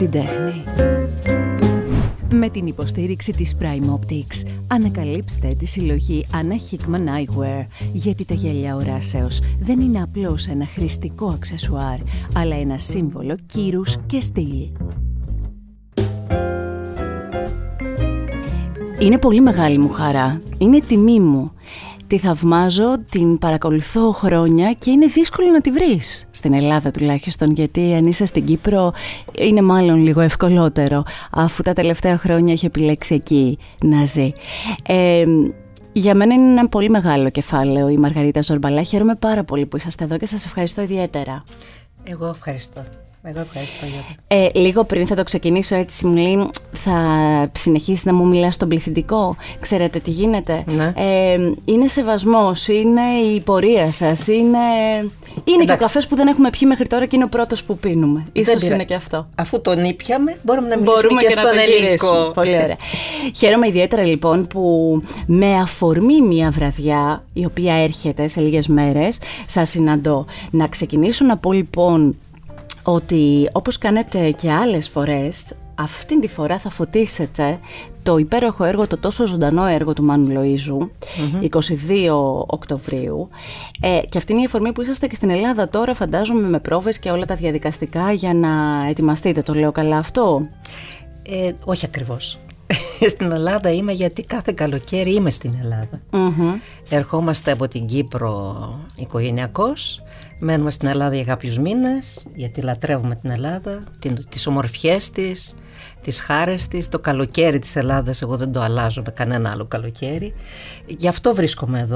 την τέχνη. Με την υποστήριξη της Prime Optics, ανακαλύψτε τη συλλογή Anna Hickman Eyewear, γιατί τα γέλια οράσεως δεν είναι απλώς ένα χρηστικό αξεσουάρ, αλλά ένα σύμβολο κύρους και στυλ. Είναι πολύ μεγάλη μου χαρά. Είναι τιμή μου. Τη θαυμάζω, την παρακολουθώ χρόνια και είναι δύσκολο να τη βρεις. Στην Ελλάδα τουλάχιστον, γιατί αν είσαι στην Κύπρο είναι μάλλον λίγο ευκολότερο, αφού τα τελευταία χρόνια έχει επιλέξει εκεί να ζει. Ε, για μένα είναι ένα πολύ μεγάλο κεφάλαιο η Μαργαρίτα Ζορμπαλά. Χαίρομαι πάρα πολύ που είσαστε εδώ και σας ευχαριστώ ιδιαίτερα. Εγώ ευχαριστώ. Εγώ ευχαριστώ ε, Λίγο πριν θα το ξεκινήσω έτσι μου λέει θα συνεχίσεις να μου μιλάς στον πληθυντικό. Ξέρετε τι γίνεται. Ναι. Ε, είναι σεβασμός, είναι η πορεία σας, είναι, είναι και ο καφές που δεν έχουμε πιει μέχρι τώρα και είναι ο πρώτος που πίνουμε. Ίσως είναι και αυτό. Αφού τον ήπιαμε μπορούμε να μιλήσουμε μπορούμε και, και στον ελληνικό. Πολύ ωραία. Χαίρομαι ιδιαίτερα λοιπόν που με αφορμή μια βραδιά η οποία έρχεται σε λίγες μέρες σας συναντώ. Να ξεκινήσω να πω λοιπόν ότι όπως κάνετε και άλλες φορές, αυτήν τη φορά θα φωτίσετε το υπέροχο έργο, το τόσο ζωντανό έργο του Μάνου Λοΐζου, 22 Οκτωβρίου. Ε, και αυτή είναι η αφορμή που είσαστε και στην Ελλάδα τώρα, φαντάζομαι, με πρόβες και όλα τα διαδικαστικά για να ετοιμαστείτε. Το λέω καλά αυτό; Ε, όχι ακριβώς. στην Ελλάδα είμαι γιατί κάθε καλοκαίρι είμαι στην ελλαδα Ερχόμαστε από την Κύπρο οικογενειακός Μένουμε στην Ελλάδα για κάποιους μήνες γιατί λατρεύουμε την Ελλάδα, τις ομορφιές της, τις χάρες της, το καλοκαίρι της Ελλάδας εγώ δεν το αλλάζω με κανένα άλλο καλοκαίρι. Γι' αυτό βρίσκομαι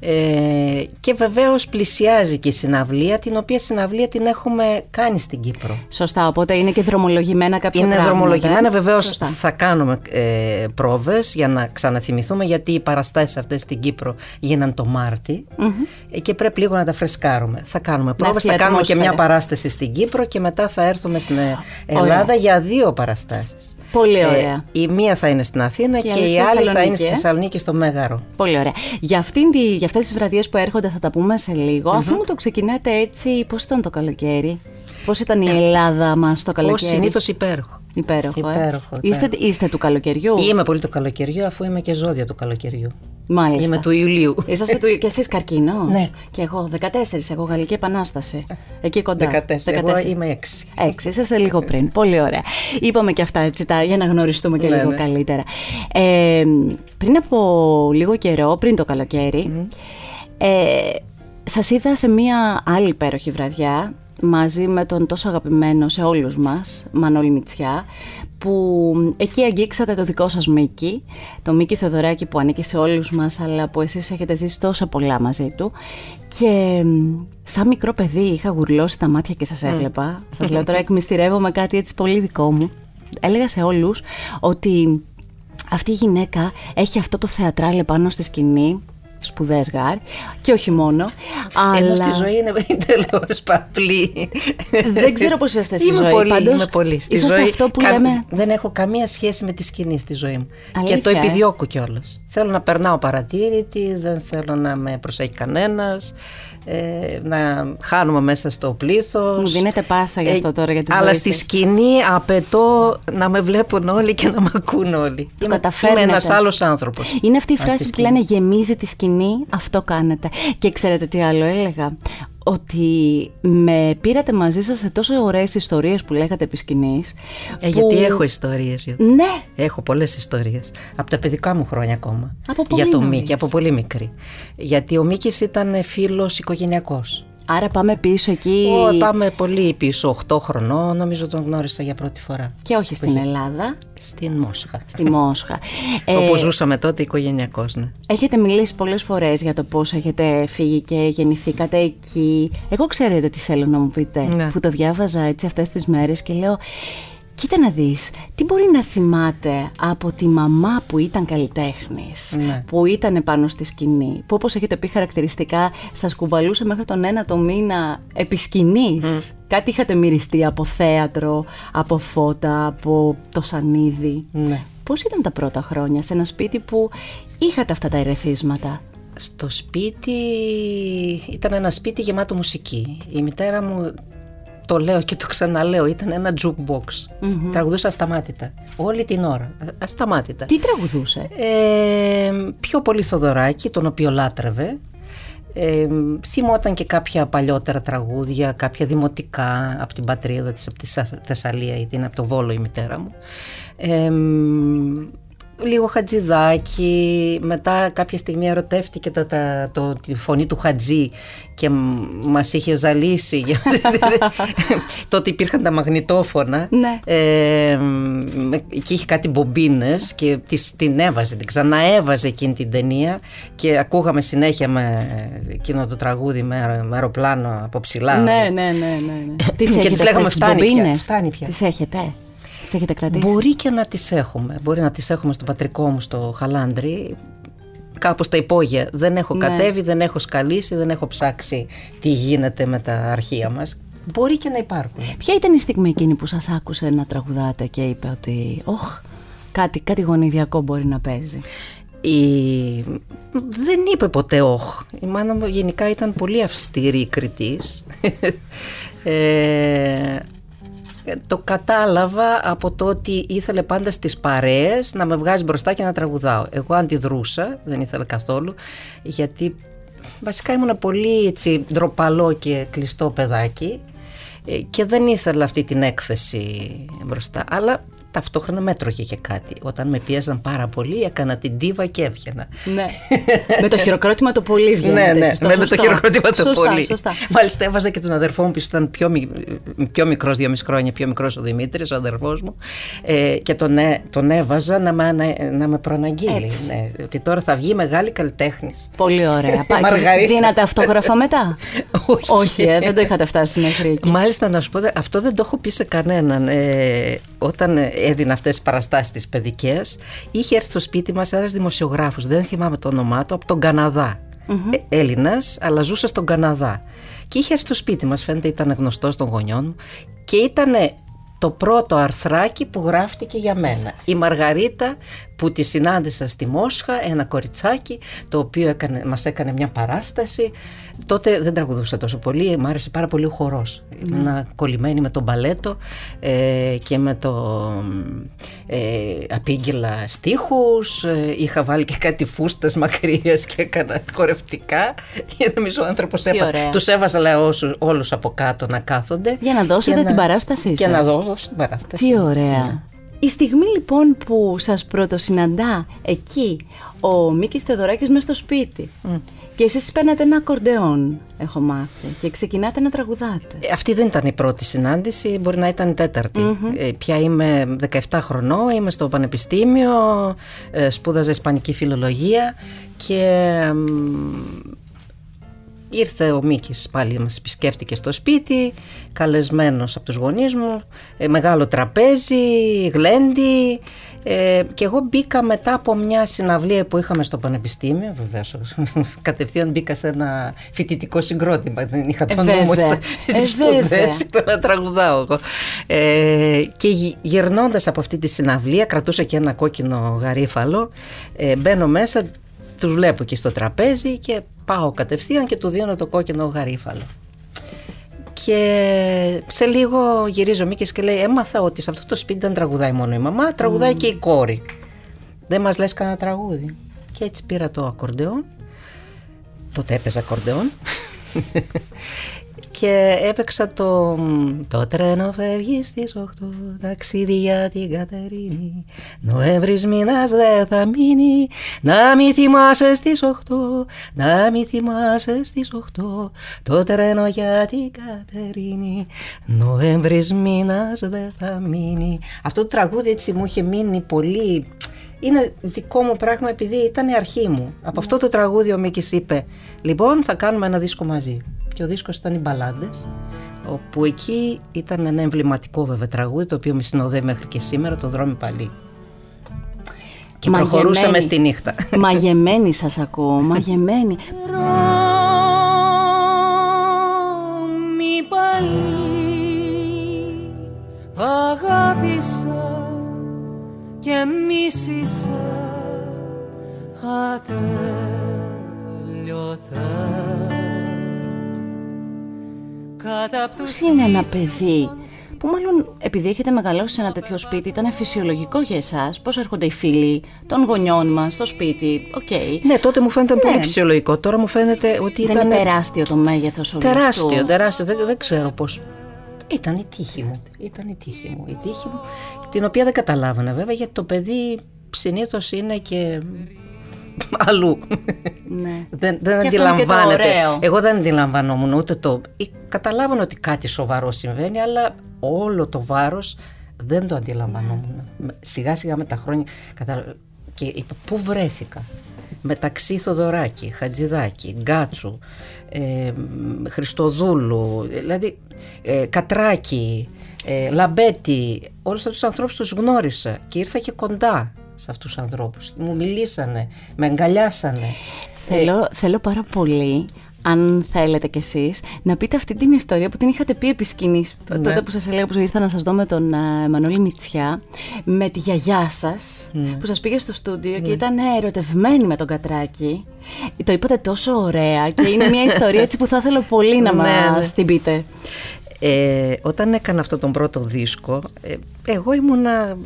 Ε, και βεβαίως πλησιάζει και η συναυλία, την οποία συναυλία την έχουμε κάνει στην Κύπρο. Σωστά, οπότε είναι και δρομολογημένα κάποια είναι πράγματα. Είναι δρομολογημένα, βεβαίως θα κάνουμε ε, πρόβες για να ξαναθυμηθούμε γιατί οι παραστάσεις αυτές στην Κύπρο γίναν το μαρτι ε, και πρέπει λίγο να τα φρεσκάρουμε. Θα κάνουμε πρόβες, θα κάνουμε και μια παράσταση στην Κύπρο και μετά θα έρθουμε στην Ελλάδα για δύο παραστάσεις παραστάσεις. Πολύ ε, ωραία. η μία θα είναι στην Αθήνα και, η άλλη θα είναι στη Θεσσαλονίκη στο Μέγαρο. Πολύ ωραία. Για, αυτήν τη, για αυτές τις βραδιές που έρχονται θα τα πούμε σε λίγο. Αφού μου το ξεκινάτε έτσι, πώς ήταν το καλοκαίρι; Πώς ήταν η ε, Ελλάδα μας το καλοκαίρι; Ω συνήθως υπέροχο. Υπέροχο. υπέροχο, ε. υπέροχο. Είστε, είστε του καλοκαιριού; Είμαι πολύ του καλοκαιριού, αφού είμαι και ζώδια του καλοκαιριού. Μάλιστα. Είμαι του Ιουλίου. Είσαστε του και εσείς καρκίνο; ναι. Και εγώ 14, εγώ Γαλλική Επανάσταση. Εκεί κοντά. 14. 14. Εγώ είμαι 6. 6, είσαστε λίγο πριν. Πολύ ωραία. Είπαμε και αυτά έτσι, τα, για να γνωριστούμε και ναι, λίγο ναι. καλύτερα. Ε, πριν από λίγο καιρό, πριν το καλοκαίρι, mm. ε, σας είδα σε μία άλλη υπέροχη βραδιά μαζί με τον τόσο αγαπημένο σε όλους μας, Μανώλη Μητσιά, που εκεί αγγίξατε το δικό σας Μίκη, το Μίκη Θεοδωράκη που ανήκει σε όλους μας, αλλά που εσείς έχετε ζήσει τόσα πολλά μαζί του. Και σαν μικρό παιδί είχα γουρλώσει τα μάτια και σας έβλεπα. Mm. Σας λέω τώρα εκμυστηρεύομαι κάτι έτσι πολύ δικό μου. Έλεγα σε όλους ότι αυτή η γυναίκα έχει αυτό το θεατράλε πάνω στη σκηνή σπουδέ γάρ και όχι μόνο. Ενώ στη ζωή είναι τελώ παπλή. Δεν ξέρω πώς είστε στη είμαι ζωή. Πολύ, Πάντως, είμαι πολύ. Στη ζωή αυτό που λέμε... Δεν έχω καμία σχέση με τη σκηνή στη ζωή μου. Και το επιδιώκω κιόλας. Θέλω να περνάω παρατήρητη, δεν θέλω να με προσέχει κανένας. Ε, να χάνουμε μέσα στο πλήθος. Μου δίνετε πάσα γι' αυτό ε, τώρα. Για αλλά ζωή στη σκηνή απαιτώ να με βλέπουν όλοι και να με ακούν όλοι. Το είμαι, είμαι ένας άλλος άνθρωπος. Είναι αυτή η φράση που λένε γεμίζει τη σκηνή, αυτό κάνετε. Και ξέρετε τι άλλο έλεγα; Ότι με πήρατε μαζί σας σε τόσο ωραίες ιστορίες που λέγατε επί σκηνής, ε, Γιατί έχω ιστορίες. Ναι. Έχω πολλές ιστορίες. Από τα παιδικά μου χρόνια ακόμα. Από πολύ Για το Μίκη, από πολύ μικρή. Γιατί ο Μίκης ήταν φίλος οικογενειακός. Άρα πάμε πίσω εκεί. Ω, πάμε πολύ πίσω, 8 χρονών, νομίζω τον γνώρισα για πρώτη φορά. Και όχι στην Ελλάδα. Στην Μόσχα. Στη Μόσχα. Όπου ε, ζούσαμε τότε οικογενειακώς, ναι. Έχετε μιλήσει πολλές φορές για το πώς έχετε φύγει και γεννηθήκατε εκεί. Εγώ ξέρετε τι θέλω να μου πείτε. Ναι. Που το διάβαζα έτσι αυτές τις μέρες και λέω. Κοίτα να δεις, τι μπορεί να θυμάται από τη μαμά που ήταν καλλιτέχνης, ναι. που ήταν πάνω στη σκηνή, που όπως έχετε πει χαρακτηριστικά σας κουβαλούσε μέχρι τον ένα το μήνα επί σκηνής. Κάτι είχατε μυριστεί από θέατρο, από φώτα, από το σανίδι; Ναι. Πώς ήταν τα πρώτα χρόνια σε ένα σπίτι που είχατε αυτά τα ερεθίσματα; Στο σπίτι ήταν ένα σπίτι γεμάτο μουσική. Η μητέρα μου το λέω και το ξαναλέω, ήταν ένα jukebox. Mm-hmm. Τραγουδούσα ασταμάτητα. Όλη την ώρα. Ασταμάτητα. Τι τραγουδούσε; Ε, πιο πολύ Θοδωράκη, τον οποίο λάτρευε. Ε, θυμόταν και κάποια παλιότερα τραγούδια, κάποια δημοτικά από την πατρίδα της, από τη Θεσσαλία ή την από το Βόλο η μητέρα μου. Ε, λίγο χατζηδάκι, μετά κάποια στιγμή ερωτεύτηκε το, το, τη φωνή του Χατζή και μας είχε ζαλίσει. Τότε υπήρχαν τα μαγνητόφωνα ναι. ε, και είχε κάτι μπομπίνες και τις, την έβαζε, την ξαναέβαζε εκείνη την ταινία και ακούγαμε συνέχεια με εκείνο το τραγούδι με, αεροπλάνο από ψηλά. Ναι, ναι, ναι. ναι, ναι. και τις λέγαμε φτάνει πια, φτάνει πια. Τις έχετε; Τις έχετε κρατήσει; Μπορεί και να τις έχουμε. Μπορεί να τις έχουμε στο πατρικό μου στο Χαλάνδρι. Κάπως τα υπόγεια. Δεν έχω ναι. κατέβει, δεν έχω σκαλίσει, δεν έχω ψάξει τι γίνεται με τα αρχεία μας. Μπορεί και να υπάρχουν. Ποια ήταν η στιγμή εκείνη που σας άκουσε να τραγουδάτε και είπε ότι «Ωχ, κάτι, κάτι γονιδιακό μπορεί να παίζει». Η... Δεν είπε ποτέ όχ. Η μάνα μου γενικά ήταν πολύ αυστηρή κριτής. ε, ε, το κατάλαβα από το ότι ήθελε πάντα στις παρέες να με βγάζει μπροστά και να τραγουδάω. Εγώ αντιδρούσα, δεν ήθελα καθόλου, γιατί βασικά ήμουν πολύ έτσι ντροπαλό και κλειστό παιδάκι ε, και δεν ήθελα αυτή την έκθεση μπροστά. Αλλά ταυτόχρονα μέτρωγε και κάτι. Όταν με πίεζαν πάρα πολύ, έκανα την τίβα και έβγαινα. Ναι. με το χειροκρότημα το πολύ βγαίνετε. Ναι, ναι, με, το χειροκρότημα το πολύ. Σωστά. Μάλιστα έβαζα και τον αδερφό μου που ήταν πιο, πιο μικρός, δύο μισή χρόνια πιο μικρός ο Δημήτρης, ο αδερφός μου. Ε, και τον, τον έβαζα να με, να, να με προαναγγείλει. Ναι, ότι τώρα θα βγει μεγάλη καλλιτέχνης. Πολύ ωραία. Πάει. Δίνατε αυτόγραφα μετά; Όχι, Όχι ε, δεν το είχατε φτάσει μέχρι εκεί. Μάλιστα να σου πω, αυτό δεν το έχω πει σε κανέναν. Ε, όταν έδινε αυτές τις παραστάσεις τις παιδικές είχε έρθει στο σπίτι μας ένας δημοσιογράφος δεν θυμάμαι το όνομά του από τον Καναδά mm-hmm. Έλληνας αλλά ζούσε στον Καναδά και είχε έρθει στο σπίτι μας φαίνεται ήταν γνωστός των γονιών μου και ήταν το πρώτο αρθράκι που γράφτηκε για μένα. Η Μαργαρίτα που τη συνάντησα στη Μόσχα, ένα κοριτσάκι το οποίο έκανε, μας έκανε μια παράσταση. Τότε δεν τραγουδούσα τόσο πολύ, μου άρεσε πάρα πολύ ο χορός. Mm. Ήμουν κολλημένη με τον μπαλέτο ε, και με το ε, απήγγελα στίχους, ε, είχα βάλει και κάτι φούστες μακρύες και έκανα χορευτικά και νομίζω ο άνθρωπος έπα, τους έβαζα λέω, όσους, όλους από κάτω να κάθονται. Για να δώσετε την παράστασή σας. Και να δώσω την παράσταση. Τι ωραία. Ναι. Η στιγμή λοιπόν που σας πρωτοσυναντά εκεί ο Μίκης Θεοδωράκης μέσα στο σπίτι και εσείς παίρνετε ένα ακορντεόν, έχω μάθει, και ξεκινάτε να τραγουδάτε. Ε, αυτή δεν ήταν η πρώτη συνάντηση, μπορεί να ήταν η τέταρτη. Ε, πια είμαι 17 χρονών, είμαι στο πανεπιστήμιο, ε, σπούδαζα ισπανική φιλολογία και Ήρθε ο Μίκης πάλι μας επισκέφτηκε στο σπίτι, καλεσμένος από τους γονείς μου, ε, μεγάλο τραπέζι, γλέντι ε, και εγώ μπήκα μετά από μια συναυλία που είχαμε στο Πανεπιστήμιο, βεβαίως. κατευθείαν μπήκα σε ένα φοιτητικό συγκρότημα, δεν είχα τον ε, νόμο στις σπουδές, να τραγουδάω εγώ. Ε, και γυρνώντας από αυτή τη συναυλία, κρατούσα και ένα κόκκινο γαρίφαλο, ε, μπαίνω μέσα, τους βλέπω και στο τραπέζι και πάω κατευθείαν και του δίνω το κόκκινο γαρίφαλο. Και σε λίγο γυρίζω Μίκης και λέει έμαθα ότι σε αυτό το σπίτι δεν τραγουδάει μόνο η μαμά, τραγουδάει και η κόρη. Δεν μας λες κανένα τραγούδι. Και έτσι πήρα το ακορντεόν, τότε έπαιζα ακορντεόν και έπαιξα το «Το τρένο φεύγεις στις 8 ταξίδι για την Κατερίνη. Νοέμβρης μήνας δεν θα μείνει να μη θυμάσαι στις 8 να μη θυμάσαι στις 8 το τρένο για την Κατερίνη. Νοέμβρης μήνας δεν θα μείνει. Αυτό το τραγούδι έτσι μου είχε μείνει πολύ. Είναι δικό μου πράγμα επειδή ήταν η αρχή μου. Από αυτό το τραγούδι ο Μίκης είπε «Λοιπόν θα κάνουμε ένα δίσκο μαζί» και ο δίσκος ήταν οι μπαλάντες όπου εκεί ήταν ένα εμβληματικό βέβαια τραγούδι το οποίο με συνοδεύει μέχρι και σήμερα το δρόμι παλί και προχωρούσαμε στη νύχτα. Μαγεμένη σας ακούω, μαγεμένη. Δρόμι παλί αγάπησα και μίσησα ατέλειωτα Πώς είναι ένα παιδί που μάλλον επειδή έχετε μεγαλώσει σε ένα τέτοιο σπίτι ήταν φυσιολογικό για εσάς πώς έρχονται οι φίλοι των γονιών μας στο σπίτι, ok. Okay. Ναι, τότε μου φαίνεται πολύ ναι. φυσιολογικό, τώρα μου φαίνεται ότι ήταν... Δεν είναι τεράστιο το μέγεθος όλου Τεράστιο, τεράστιο, δεν, δεν ξέρω πώς... Ήταν η τύχη μου, ήταν η τύχη μου, η τύχη μου, την οποία δεν καταλάβαινα βέβαια γιατί το παιδί συνήθως είναι και αλλού. Ναι. δεν δεν αντιλαμβάνεται. Εγώ δεν αντιλαμβανόμουν ούτε το. Καταλάβανα ότι κάτι σοβαρό συμβαίνει, αλλά όλο το βάρος δεν το αντιλαμβανόμουν. Σιγά σιγά με τα χρόνια και είπα πού βρέθηκα; Μεταξύ Θοδωράκη, Χατζηδάκη, Γκάτσου, ε, Χριστοδούλου, δηλαδή ε, Κατράκη, ε, Λαμπέτη, όλους αυτούς τους ανθρώπους τους γνώρισα και ήρθα και κοντά σε αυτούς τους ανθρώπους. Μου μιλήσανε, με αγκαλιάσανε. Θέλω, θέλω πάρα πολύ αν θέλετε κι εσείς, να πείτε αυτή την ιστορία που την είχατε πει επί σκηνής, ναι. τότε που σας έλεγα που ήρθα να σας δω με τον uh, Μανώλη Μητσιά, με τη γιαγιά σας, ναι. που σας πήγε στο στούντιο και ναι. ήταν ερωτευμένη με τον Κατράκη. Το είπατε τόσο ωραία και είναι μια ιστορία έτσι που θα ήθελα πολύ να μας την πείτε. Ε, όταν έκανα αυτό τον πρώτο δίσκο, ε, εγώ ήμουνα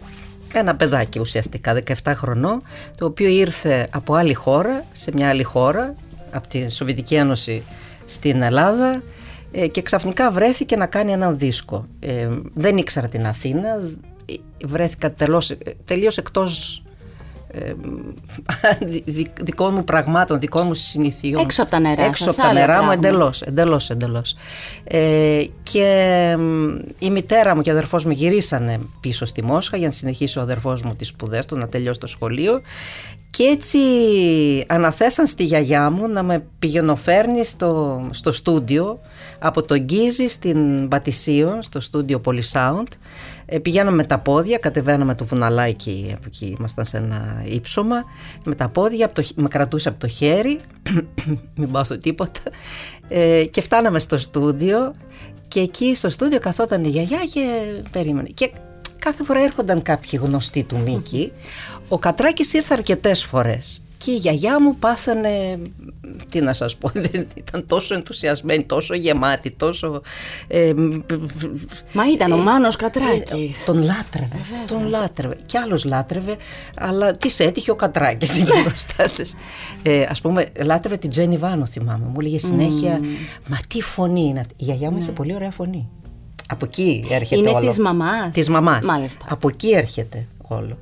ένα παιδάκι ουσιαστικά, 17 χρονών, το οποίο ήρθε από άλλη χώρα, σε μια άλλη χώρα, από τη Σοβιετική Ένωση στην Ελλάδα ε, και ξαφνικά βρέθηκε να κάνει έναν δίσκο. Ε, δεν ήξερα την Αθήνα, βρέθηκα τελώς, τελείως εκτός ε, δικών μου πραγμάτων, δικών μου συνηθιών. Έξω από τα νερά Έξω από τα νερά μου εντελώς, εντελώς, εντελώς. Ε, και η μητέρα μου και ο αδερφός μου γυρίσανε πίσω στη Μόσχα για να συνεχίσει ο αδερφός μου τις σπουδές του, να τελειώσει το σχολείο και έτσι αναθέσαν στη γιαγιά μου να με πηγαινοφέρνει στο, στο στούντιο από τον Γκίζη στην Πατησίων, στο στούντιο Polysound. Ε, πηγαίναμε με τα πόδια, κατεβαίναμε το βουναλάκι, από εκεί ήμασταν σε ένα ύψωμα, με τα πόδια, το, με κρατούσε από το χέρι, μην πάω στο τίποτα, ε, και φτάναμε στο στούντιο και εκεί στο στούντιο καθόταν η γιαγιά και περίμενε. Και κάθε φορά έρχονταν κάποιοι γνωστοί του Μίκη, ο Κατράκης ήρθε αρκετές φορές και η γιαγιά μου πάθανε, τι να σας πω, ήταν τόσο ενθουσιασμένη, τόσο γεμάτη, τόσο... Ε, Μα ήταν ο Μάνος Κατράκης. Ε, τον λάτρευε, ε, τον λάτρευε. Κι άλλος λάτρευε, αλλά τις έτυχε ο Κατράκης εκεί μπροστά ε, ας πούμε, λάτρευε την Τζένι Βάνο, θυμάμαι. Μου έλεγε συνέχεια, μα τι φωνή είναι αυτή. Η γιαγιά μου είχε ναι. πολύ ωραία φωνή. Από εκεί έρχεται είναι όλο. Είναι της μαμάς. Της μαμάς. Μάλιστα. Από εκεί έρχεται όλο.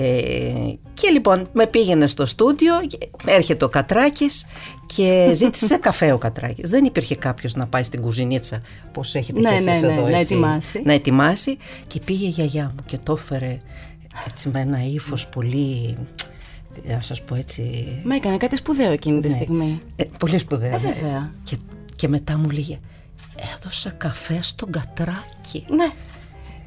Ε, και λοιπόν με πήγαινε στο στούντιο, έρχεται ο Κατράκης και ζήτησε καφέ ο Κατράκης. Δεν υπήρχε κάποιος να πάει στην κουζινίτσα, πώς έχετε ναι, και εσείς ναι, ναι, εδώ να ετοιμάσει. Να ετοιμάσει και πήγε η γιαγιά μου και το έφερε έτσι με ένα ύφος πολύ... Να σας πω έτσι... Μα έκανε κάτι σπουδαίο εκείνη τη ναι. στιγμή. Ε, πολύ σπουδαίο. Ε, βέβαια. Και, και μετά μου λέγε, έδωσα καφέ στον Κατράκη. Ναι.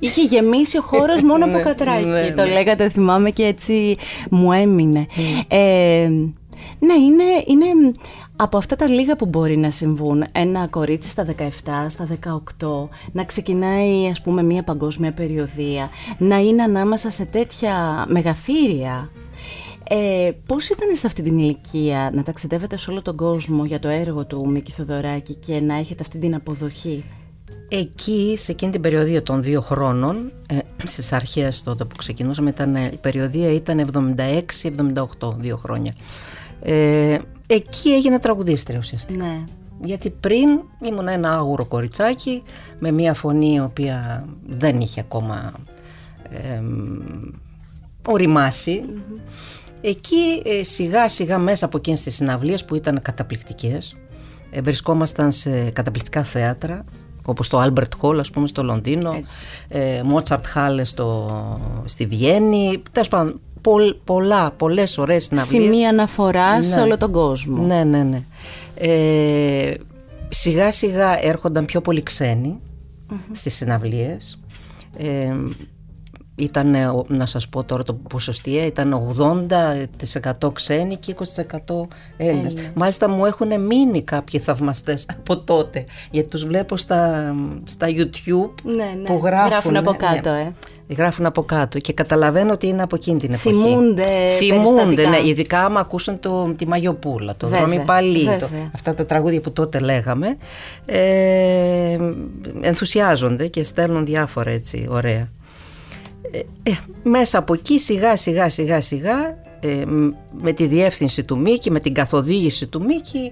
Είχε γεμίσει ο χώρος μόνο από ναι, κατράκι. Ναι, το ναι. λέγατε, θυμάμαι και έτσι μου έμεινε. Ε, ναι, είναι, είναι από αυτά τα λίγα που μπορεί να συμβούν. Ένα κορίτσι στα 17, στα 18, να ξεκινάει ας πούμε μια παγκόσμια περιοδία, να είναι ανάμεσα σε τέτοια μεγαθύρια. Ε, πώς ήταν σε αυτή την ηλικία να ταξιδεύετε σε όλο τον κόσμο για το έργο του Μίκη Θοδωράκη και να έχετε αυτή την αποδοχή; Εκεί, σε εκείνη την περιοδία των δύο χρόνων, ε, στις αρχές τότε που ξεκινούσαμε, ήταν, η περιοδία ήταν 76-78, δύο χρόνια. Ε, εκεί έγινα τραγουδίστρια ουσιαστικά. Ναι. Γιατί πριν ήμουν ένα άγουρο κοριτσάκι με μια φωνή η οποία δεν είχε ακόμα ε, οριμασει Εκεί ε, σιγά σιγά μέσα από εκείνες τις συναυλίες που ήταν καταπληκτικές ε, βρισκόμασταν σε καταπληκτικά θέατρα όπως το Albert Hall ας πούμε στο Λονδίνο, ε, Mozart Hall στο, στη Βιέννη, τέλος πάντων πολλά, πολλές ωραίες συναυλίες. Σημεία αναφοράς ναι. σε όλο τον κόσμο. Ναι, ναι, ναι. Ε, σιγά σιγά έρχονταν πιο πολλοί ξένοι στις συναυλίες. Ε, ήταν, να σας πω τώρα το ποσοστιαία, ήταν 80% ξένοι και 20% Έλληνες. Μάλιστα μου έχουν μείνει κάποιοι θαυμαστές από τότε, γιατί τους βλέπω στα, στα YouTube ναι, ναι. που γράφουν. Γράφουν από κάτω, ε. Γράφουν από κάτω και καταλαβαίνω ότι είναι από εκείνη την εποχή. Θυμούνται Θυμούνται, ναι, ειδικά άμα ακούσαν το, τη Μαγιοπούλα, το Δρόμι Παλί, το, αυτά τα τραγούδια που τότε λέγαμε, ε, ενθουσιάζονται και στέλνουν διάφορα έτσι ωραία. Ε, ε, μέσα από εκεί σιγά σιγά σιγά σιγά ε, με τη διεύθυνση του Μίκη, με την καθοδήγηση του Μίκη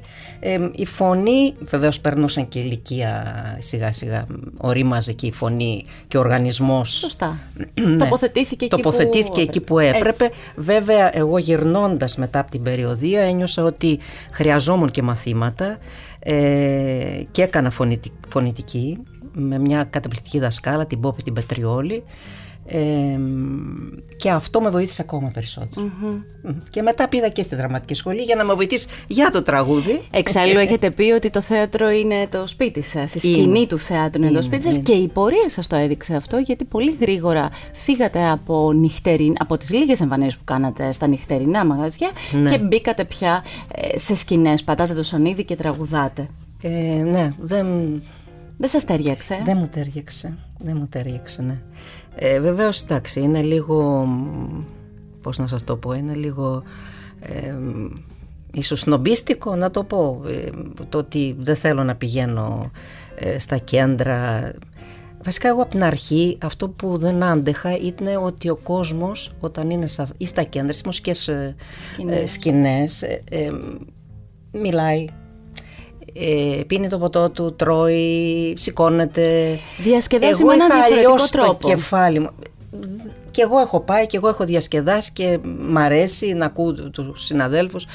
η φωνή, βεβαίως περνούσαν και ηλικία σιγά σιγά ορίμαζε και η φωνή και ο οργανισμός. Σωστά, ναι, τοποθετήθηκε, εκεί, τοποθετήθηκε που... εκεί που έπρεπε. Βέβαια εγώ γυρνώντας μετά από την περιοδία ένιωσα ότι χρειαζόμουν και μαθήματα και έκανα φωνητική με μια καταπληκτική δασκάλα την Πόπη την Πετριόλη και αυτό με βοήθησε ακόμα Και μετά πήγα και στη δραματική σχολή για να με βοηθήσει για το τραγούδι. Εξάλλου έχετε πει ότι το θέατρο είναι το σπίτι σας, η σκηνή του θέατρου είναι, το σπίτι σας και η πορεία σας το έδειξε αυτό γιατί πολύ γρήγορα φύγατε από, νυχτεριν, από τις λίγες εμφανίσεις που κάνατε στα νυχτερινά μαγαζιά ναι. και μπήκατε πια ε, σε σκηνές, πατάτε το σανίδι και τραγουδάτε. Ε, ναι, δεν... Δεν σας τέριαξε; Δεν μου τέριαξε. Δεν μου τέριαξε, ναι. Ε, βεβαίως, εντάξει, είναι λίγο, πώς να σας το πω, είναι λίγο ε, ίσως νομπίστικο να το πω, ε, το ότι δεν θέλω να πηγαίνω ε, στα κέντρα. Βασικά εγώ από την αρχή αυτό που δεν άντεχα ήταν ότι ο κόσμος όταν είναι ή στα κέντρα, στις μουσικές ε, σκηνές, σκηνές μιλάει ε, πίνει το ποτό του, τρώει, σηκώνεται. Διασκεδάζει με έναν διαφορετικό τρόπο. το κεφάλι μου. Και εγώ έχω πάει και εγώ έχω διασκεδάσει και μ' αρέσει να ακούω του συναδέλφους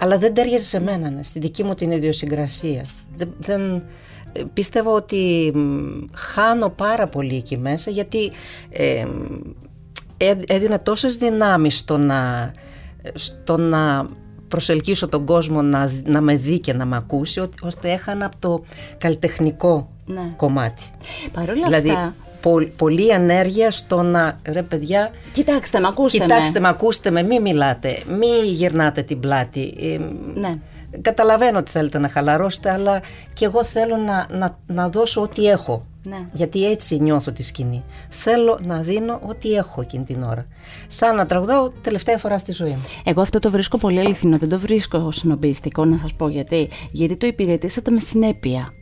αλλά δεν τέριαζε σε μένα, ναι, στη δική μου την ιδιοσυγκρασία. Δεν, δεν, πίστευω ότι χάνω πάρα πολύ εκεί μέσα γιατί ε, έδινα τόσες δυνάμεις στο να, στο να προσελκύσω τον κόσμο να, να με δει και να με ακούσει ώστε έχανα από το καλλιτεχνικό ναι. κομμάτι. Παρ' όλα δηλαδή, αυτά... πολλή ενέργεια στο να ρε παιδιά κοιτάξτε με ακούστε κοιτάξτε με, ακούστε με μην μιλάτε μην γυρνάτε την πλάτη ε, ναι. καταλαβαίνω ότι θέλετε να χαλαρώσετε αλλά και εγώ θέλω να, να, να δώσω ό,τι έχω ναι. Γιατί έτσι νιώθω τη σκηνή. Θέλω να δίνω ό,τι έχω εκείνη την ώρα. Σαν να τραγουδάω τελευταία φορά στη ζωή μου. Εγώ αυτό το βρίσκω πολύ αληθινό. Δεν το βρίσκω σνομπιστικό να σας πω γιατί. Γιατί το υπηρετήσατε με συνέπεια.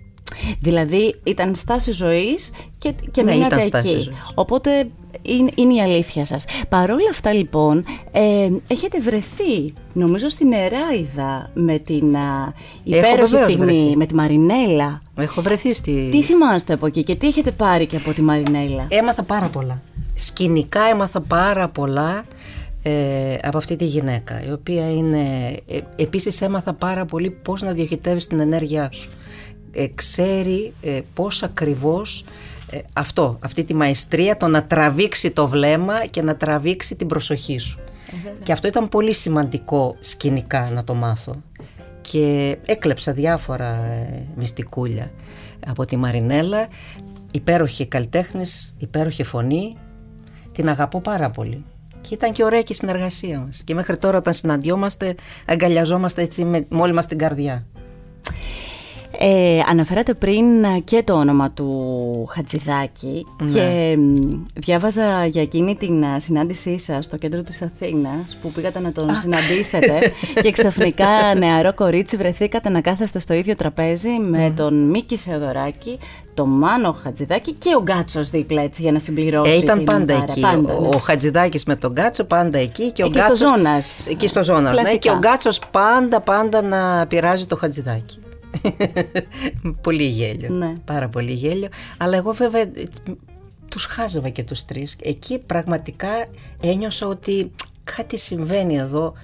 Δηλαδή ήταν στάση ζωής και, και ναι, μείνατε εκεί. Οπότε είναι, είναι η αλήθεια σας. Παρόλα αυτά λοιπόν ε, έχετε βρεθεί νομίζω στην Εράιδα με την α, υπέροχη στιγμή με τη Μαρινέλα. Έχω βρεθεί στη... Τι θυμάστε από εκεί και τι έχετε πάρει και από τη Μαρινέλα; Έμαθα πάρα πολλά. Σκηνικά έμαθα πάρα πολλά ε, από αυτή τη γυναίκα η οποία είναι... Ε, επίσης έμαθα πάρα πολύ πώς να διοχετεύεις την ενέργειά σου. Ε, ξέρει ε, πώς ακριβώς ε, αυτό, αυτή τη μαεστρία, το να τραβήξει το βλέμμα και να τραβήξει την προσοχή σου. Ε, και αυτό ήταν πολύ σημαντικό σκηνικά να το μάθω. Και έκλεψα διάφορα ε, μυστικούλια από τη Μαρινέλα. Υπέροχη καλλιτέχνης, υπέροχη φωνή. Την αγαπώ πάρα πολύ. Και ήταν και ωραία και η συνεργασία μας. Και μέχρι τώρα όταν συναντιόμαστε αγκαλιαζόμαστε έτσι με, με όλη μας την καρδιά. Ε, αναφέρατε πριν και το όνομα του Χατζηδάκη ναι. και διάβαζα για εκείνη την συνάντησή σας στο κέντρο της Αθήνας που πήγατε να τον συναντήσετε και ξαφνικά νεαρό κορίτσι βρεθήκατε να κάθεστε στο ίδιο τραπέζι με τον Μίκη Θεοδωράκη, το Μάνο Χατζηδάκη και ο Γκάτσος δίπλα έτσι για να συμπληρώσει. Ε, ήταν πάντα εκεί. Πάντα, ναι. Ο Χατζηδάκης με τον Γκάτσο πάντα εκεί. Και, ο και στο Ζώνας. Εκεί στο Ζώνας. Ναι, και ο Γκάτσος πάντα πάντα να πειράζει το Χατζηδάκη. Πολύ γέλιο. Ναι. Πάρα πολύ γέλιο. Αλλά εγώ βέβαια τους χάζευα και τους τρεις. Εκεί πραγματικά ένιωσα ότι κάτι συμβαίνει εδώ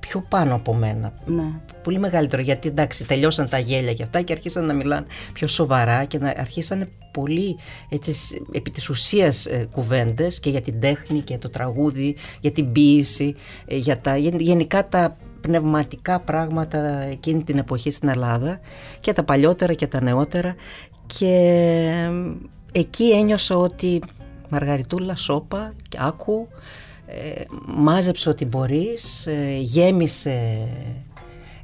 πιο πάνω από μένα. Ναι. Πολύ μεγαλύτερο γιατί εντάξει τελειώσαν τα γέλια και αυτά και αρχίσαν να μιλάνε πιο σοβαρά και να αρχίσανε πολύ έτσι, επί της ουσίας ε, κουβέντες και για την τέχνη και το τραγούδι, για την ποίηση, ε, για τα, γενικά τα πνευματικά πράγματα εκείνη την εποχή στην Ελλάδα και τα παλιότερα και τα νεότερα και εκεί ένιωσα ότι Μαργαριτούλα, σόπα, άκου, ε, μάζεψε ό,τι μπορείς, ε, γέμισε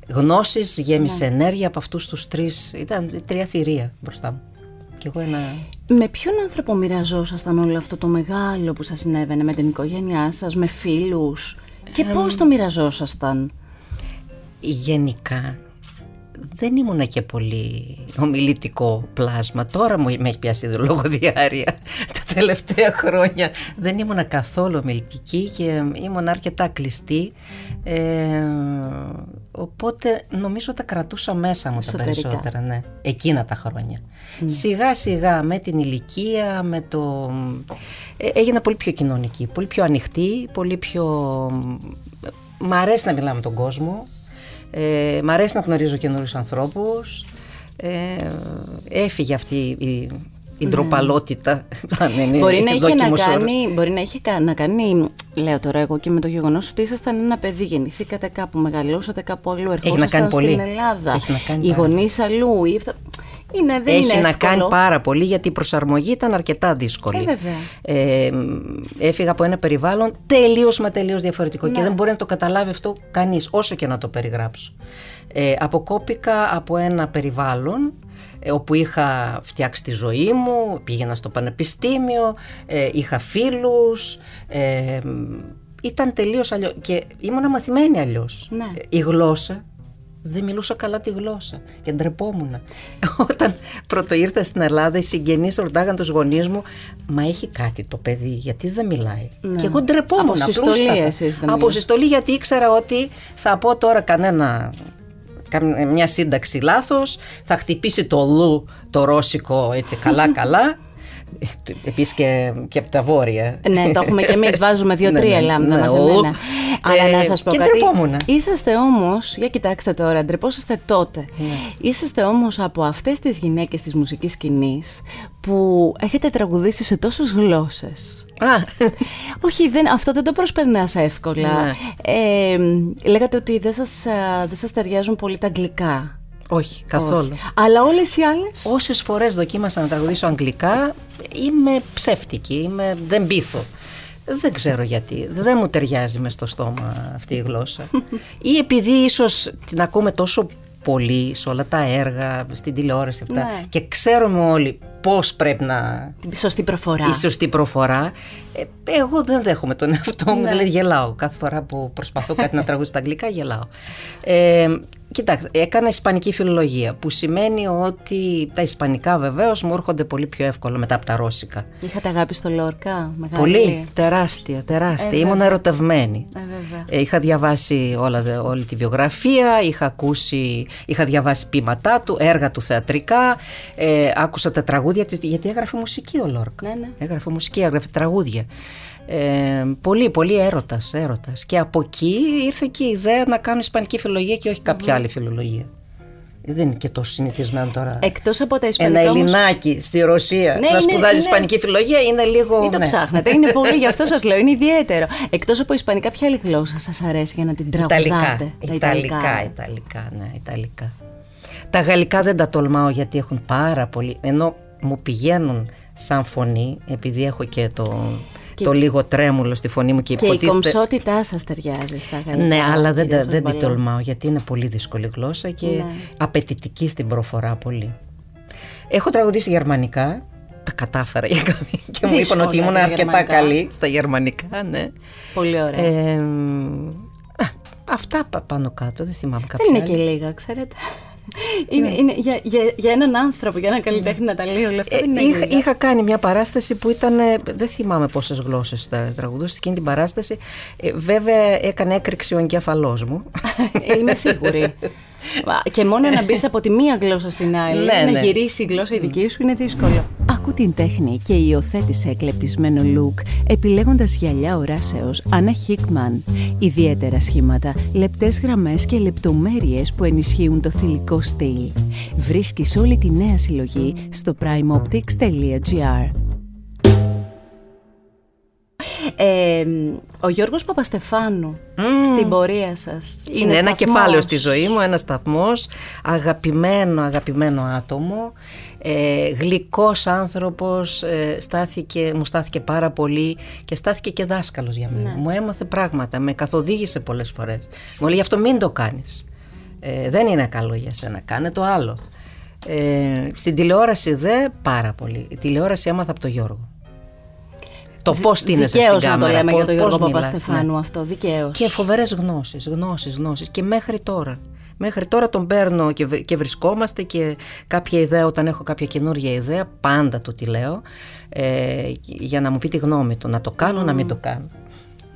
γνώσεις, γέμισε ναι. ενέργεια από αυτούς τους τρεις, ήταν τρία θηρία μπροστά μου. Και εγώ ένα... Με ποιον άνθρωπο μοιραζόσασταν όλο αυτό το μεγάλο που σας συνέβαινε με την οικογένειά σας, με φίλους; Και ε, πώς το μοιραζόσασταν; Γενικά δεν ήμουνα και πολύ ομιλητικό πλάσμα. Τώρα μου με έχει πιάσει η λογοδιάρεια τα τελευταία χρόνια. Δεν ήμουνα καθόλου ομιλητική και ήμουν αρκετά κλειστή. Ε, οπότε νομίζω τα κρατούσα μέσα μου τα περισσότερα. Ναι, εκείνα τα χρόνια. Σιγά σιγά με την ηλικία, με το... Ε, έγινα πολύ πιο κοινωνική, πολύ πιο ανοιχτή, πολύ πιο... Μ' αρέσει να μιλάω με τον κόσμο, ε, μ' αρέσει να γνωρίζω καινούριους ανθρώπους. Ε, έφυγε αυτή η, η ναι. ντροπαλότητα. μπορεί, να είχε να κάνει, μπορεί να είχε να κάνει, λέω τώρα εγώ και με το γεγονός ότι ήσασταν ένα παιδί, γεννηθήκατε κάπου, μεγαλώσατε κάπου αλλού, ερχόσασταν στην Ελλάδα, Έχει να κάνει οι γονείς αλλού. Είναι, δεν Έχει να κάνει πάρα πολύ γιατί η προσαρμογή ήταν αρκετά δύσκολη. Ε, ε, έφυγα από ένα περιβάλλον τελείως μα τελείως διαφορετικό και ναι. δεν μπορεί να το καταλάβει αυτό κανείς, όσο και να το περιγράψω. Ε, αποκόπηκα από ένα περιβάλλον ε, όπου είχα φτιάξει τη ζωή μου, πήγαινα στο πανεπιστήμιο, ε, είχα φίλους, ε, ήταν τελείως αλλιώς και ήμουν μαθημένη αλλιώς. Ναι. Η γλώσσα δεν μιλούσα καλά τη γλώσσα και ντρεπόμουν. Όταν πρώτο ήρθα στην Ελλάδα, οι συγγενείς ρωτάγαν τους γονείς μου, Μα έχει κάτι το παιδί, γιατί δεν μιλάει; Ναι. Και εγώ ντρεπόμουν. Από συστολή, Από συστολή, γιατί ήξερα ότι θα πω τώρα κανένα μια σύνταξη λάθος, θα χτυπήσει το λου το ρώσικο έτσι καλά καλά Επίσης και, και από τα βόρεια. Ναι, το έχουμε και εμείς. Βάζουμε δύο-τρία ναι, ναι, λάμδα ναι, μαζεμένα. Αλλά να σας πω και κάτι. Είσαστε όμως, για κοιτάξτε τώρα, ντρεπόσαστε τότε. Ναι. Είσαστε όμως από αυτές τις γυναίκες της μουσικής σκηνής που έχετε τραγουδήσει σε τόσες γλώσσες. Όχι, δεν, αυτό δεν το προσπερνάς εύκολα. Ναι. Ε, λέγατε ότι δεν σας δεν σας ταιριάζουν πολύ τα αγγλικά. Όχι, καθόλου. Αλλά όλες οι άλλες; Όσες φορές δοκίμασα να τραγουδήσω αγγλικά, είμαι ψεύτικη, είμαι, δεν πείθω. Δεν ξέρω γιατί. Δεν μου ταιριάζει μες στο στόμα αυτή η γλώσσα. Ή επειδή ίσως την ακούμε τόσο πολύ σε όλα τα έργα, στην τηλεόραση αυτά ναι. και ξέρουμε όλοι πώς πρέπει να... Την σωστή προφορά. Η σωστή προφορά. Ε, εγώ δεν δέχομαι τον εαυτό μου, ναι. δηλαδή γελάω. Κάθε φορά που προσπαθώ κάτι να τραγουδήσω στα αγγλικά γελάω. Ε, Κοιτάξτε, έκανα ισπανική φιλολογία που σημαίνει ότι τα ισπανικά βεβαίως μου έρχονται πολύ πιο εύκολα μετά από τα ρώσικα. Είχατε αγάπης στο Λόρκα, μεγάλη. Πολύ, τεράστια, τεράστια. Ε, Ήμουν ερωτευμένη. Ε, ε, είχα διαβάσει όλα, όλη τη βιογραφία, είχα ακούσει, είχα διαβάσει ποίηματά του, έργα του θεατρικά, ε, άκουσα τα τραγούδια του, γιατί έγραφε μουσική ο Λόρκα. Ναι, ναι. Έγραφε μουσική, έγραφε τραγούδια. Ε, πολύ, πολύ έρωτας, έρωτας. Και από εκεί ήρθε και η ιδέα να κάνω ισπανική φιλολογία και όχι κάποια άλλη φιλολογία. Δεν είναι και τόσο συνηθισμένο τώρα. Εκτός από τα ισπανικά. Ένα Ελληνάκι στη Ρωσία ναι, να σπουδάζει είναι, ισπανική φιλολογία είναι λίγο. Μην το ναι. ψάχνετε. Είναι πολύ, γι' αυτό σας λέω. Είναι ιδιαίτερο. Εκτός από ισπανικά, ποια άλλη γλώσσα σας αρέσει για να την τραγουδάτε; Ιταλικά. Τα Ιταλικά, Ιταλικά, ναι, Ιταλικά. Τα γαλλικά δεν τα τολμάω γιατί έχουν πάρα πολύ. Ενώ μου πηγαίνουν σαν φωνή, επειδή έχω και το το λίγο τρέμουλο στη φωνή μου και, και η κομψότητά σας ταιριάζει στα γαλλικά. Ναι, αλλά δεν, δεν την τολμάω γιατί είναι πολύ δύσκολη γλώσσα και ναι. απαιτητική στην προφορά πολύ. Έχω τραγουδήσει γερμανικά. Τα κατάφερα για καμία και μου είπαν ότι ήμουν αρκετά καλή στα γερμανικά, ναι. Πολύ ωραία. Ε, αυτά πάνω κάτω, δεν θυμάμαι κάποια. Δεν είναι και λίγα, ξέρετε. Είναι, ναι. είναι για, για, για έναν άνθρωπο, για έναν καλλιτέχνη να τα λέει όλα αυτά. Ε, είχα, είχα κάνει μια παράσταση που ήταν. Δεν θυμάμαι πόσες γλώσσες τα τραγουδούσε εκείνη την παράσταση. Ε, βέβαια έκανε έκρηξη ο εγκέφαλός μου. Ε, είμαι σίγουρη. Και μόνο να μπεις από τη μία γλώσσα στην άλλη, ναι, να ναι. γυρίσει η γλώσσα η δική σου είναι δύσκολο. Ακού την τέχνη και υιοθέτησε εκλεπτισμένο look, επιλέγοντας γυαλιά οράσεω Ανά Χίκμαν. Ιδιαίτερα σχήματα, λεπτές γραμμές και λεπτομέρειες που ενισχύουν το θηλυκό στυλ. Βρίσκεις όλη τη νέα συλλογή στο primeoptics.gr. Ε, ο Γιώργος Παπαστεφάνου στην πορεία σας είναι, ένα κεφάλαιο στη ζωή μου, ένα σταθμός, αγαπημένο, αγαπημένο άτομο, ε, γλυκός άνθρωπος, ε, στάθηκε, μου στάθηκε πάρα πολύ και στάθηκε και δάσκαλος για μένα. Ναι. Μου έμαθε πράγματα, με καθοδήγησε πολλές φορές. Μου λέει αυτό μην το κάνεις. Ε, δεν είναι καλό για σένα, κάνε το άλλο. Ε, στην τηλεόραση δε πάρα πολύ. Η τηλεόραση έμαθα από τον Γιώργο. Το πώς τίνεσαι στην κάμερα. να το λέμε για τον Γιώργο Παπαστεφάνου ναι. αυτό, δικαίως. Και φοβερές γνώσεις, γνώσεις, γνώσεις. Και μέχρι τώρα. Μέχρι τώρα τον παίρνω και, και βρισκόμαστε και κάποια ιδέα, όταν έχω κάποια καινούργια ιδέα, πάντα το τη λέω, ε, για να μου πει τη γνώμη του. Να το κάνω, να μην το κάνω.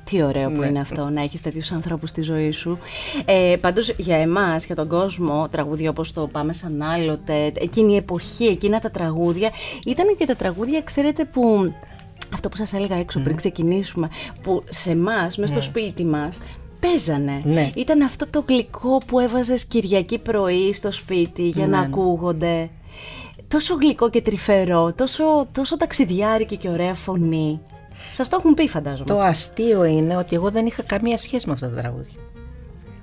Τι ωραίο που ναι. είναι αυτό, να έχεις τέτοιους ανθρώπους στη ζωή σου. Ε, Πάντως για εμάς, για τον κόσμο, τραγούδια όπως το Πάμε σαν άλλοτε, εκείνη η εποχή, εκείνα τα τραγούδια, ήταν και τα τραγούδια, ξέρετε, που. Αυτό που σας έλεγα έξω πριν ναι. ξεκινήσουμε, που σε εμάς, μέσα στο ναι. σπίτι μας, παίζανε. Ναι. Ήταν αυτό το γλυκό που έβαζες Κυριακή πρωί στο σπίτι για να ακούγονται. Τόσο γλυκό και τρυφερό, τόσο, τόσο ταξιδιάρικη και ωραία φωνή. Σας το έχουν πει, φαντάζομαι. Το αστείο είναι ότι εγώ δεν είχα καμία σχέση με αυτό το τραγούδι.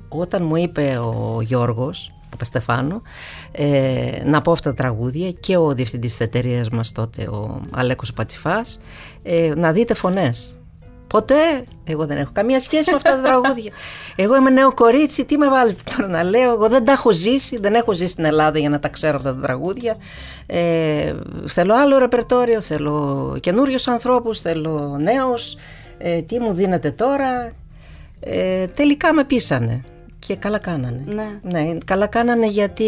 Όταν μου είπε ο Γιώργος, ο Παστεφάνο, ε, να πω αυτά τα τραγούδια και ο διευθυντής της εταιρείας μας τότε, ο Αλέκος Πατσιφάς, ε, να δείτε φωνές. Ποτέ εγώ δεν έχω καμία σχέση με αυτά τα τραγούδια. Εγώ είμαι νέο κορίτσι, τι με βάλετε τώρα να λέω; Εγώ δεν τα έχω ζήσει, δεν έχω ζήσει στην Ελλάδα για να τα ξέρω αυτά τα τραγούδια. Ε, θέλω άλλο ρεπερτόριο, θέλω καινούριους ανθρώπους, θέλω νέους. Ε, τι μου δίνετε τώρα; Ε, τελικά με πείσανε. Και καλά κάνανε. Ναι. ναι. Καλά κάνανε γιατί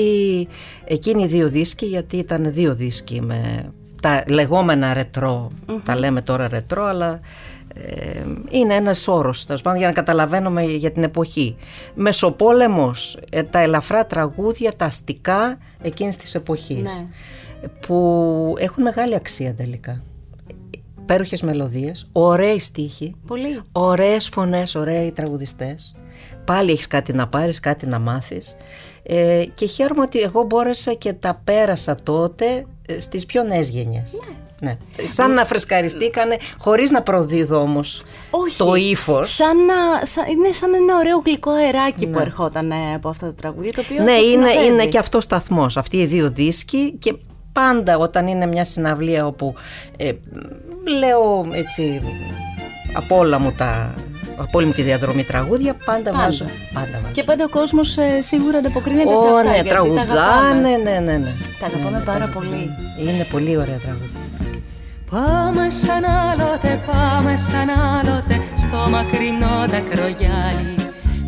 εκείνοι οι δύο δίσκοι, γιατί ήταν δύο δίσκοι με τα λεγόμενα ρετρό, τα λέμε τώρα ρετρό, αλλά ε, είναι ένας όρος για να καταλαβαίνουμε για την εποχή. Μεσοπόλεμος, ε, τα ελαφρά τραγούδια, τα αστικά εκείνης της εποχής ναι. που έχουν μεγάλη αξία τελικά. Πέροχες μελωδίες, ωραίοι στίχοι, Πολύ. ωραίες φωνές, ωραίοι τραγουδιστές. Πάλι έχεις κάτι να πάρεις, κάτι να μάθεις. Ε, και χαίρομαι ότι εγώ μπόρεσα και τα πέρασα τότε στις πιο νέες γενιές. Ναι. Ναι. Σαν να φρεσκαριστήκανε, χωρίς να προδίδω όμως το ύφος. Σαν να, σαν, είναι σαν ένα ωραίο γλυκό αεράκι που ναι. ερχόταν από αυτά τα τραγούδια. Το οποίο ναι, είναι, είναι και αυτός σταθμός. Αυτοί οι δύο δίσκοι και πάντα όταν είναι μια συναυλία όπου ε, λέω έτσι από όλα μου τα από όλη μου τη διαδρομή τραγούδια πάντα, πάντα. βάζω. Πάντα βάζω. Και πάντα ο κόσμος ε, σίγουρα ανταποκρίνεται σε αυτά. Ναι, τραγουδάνε, ναι, ναι, ναι. Τα αγαπάμε ναι, πάρα πολύ. Είναι πολύ ωραία τραγούδια. Πάμε σαν άλλοτε, πάμε σαν άλλοτε στο μακρινό δακρογιάλι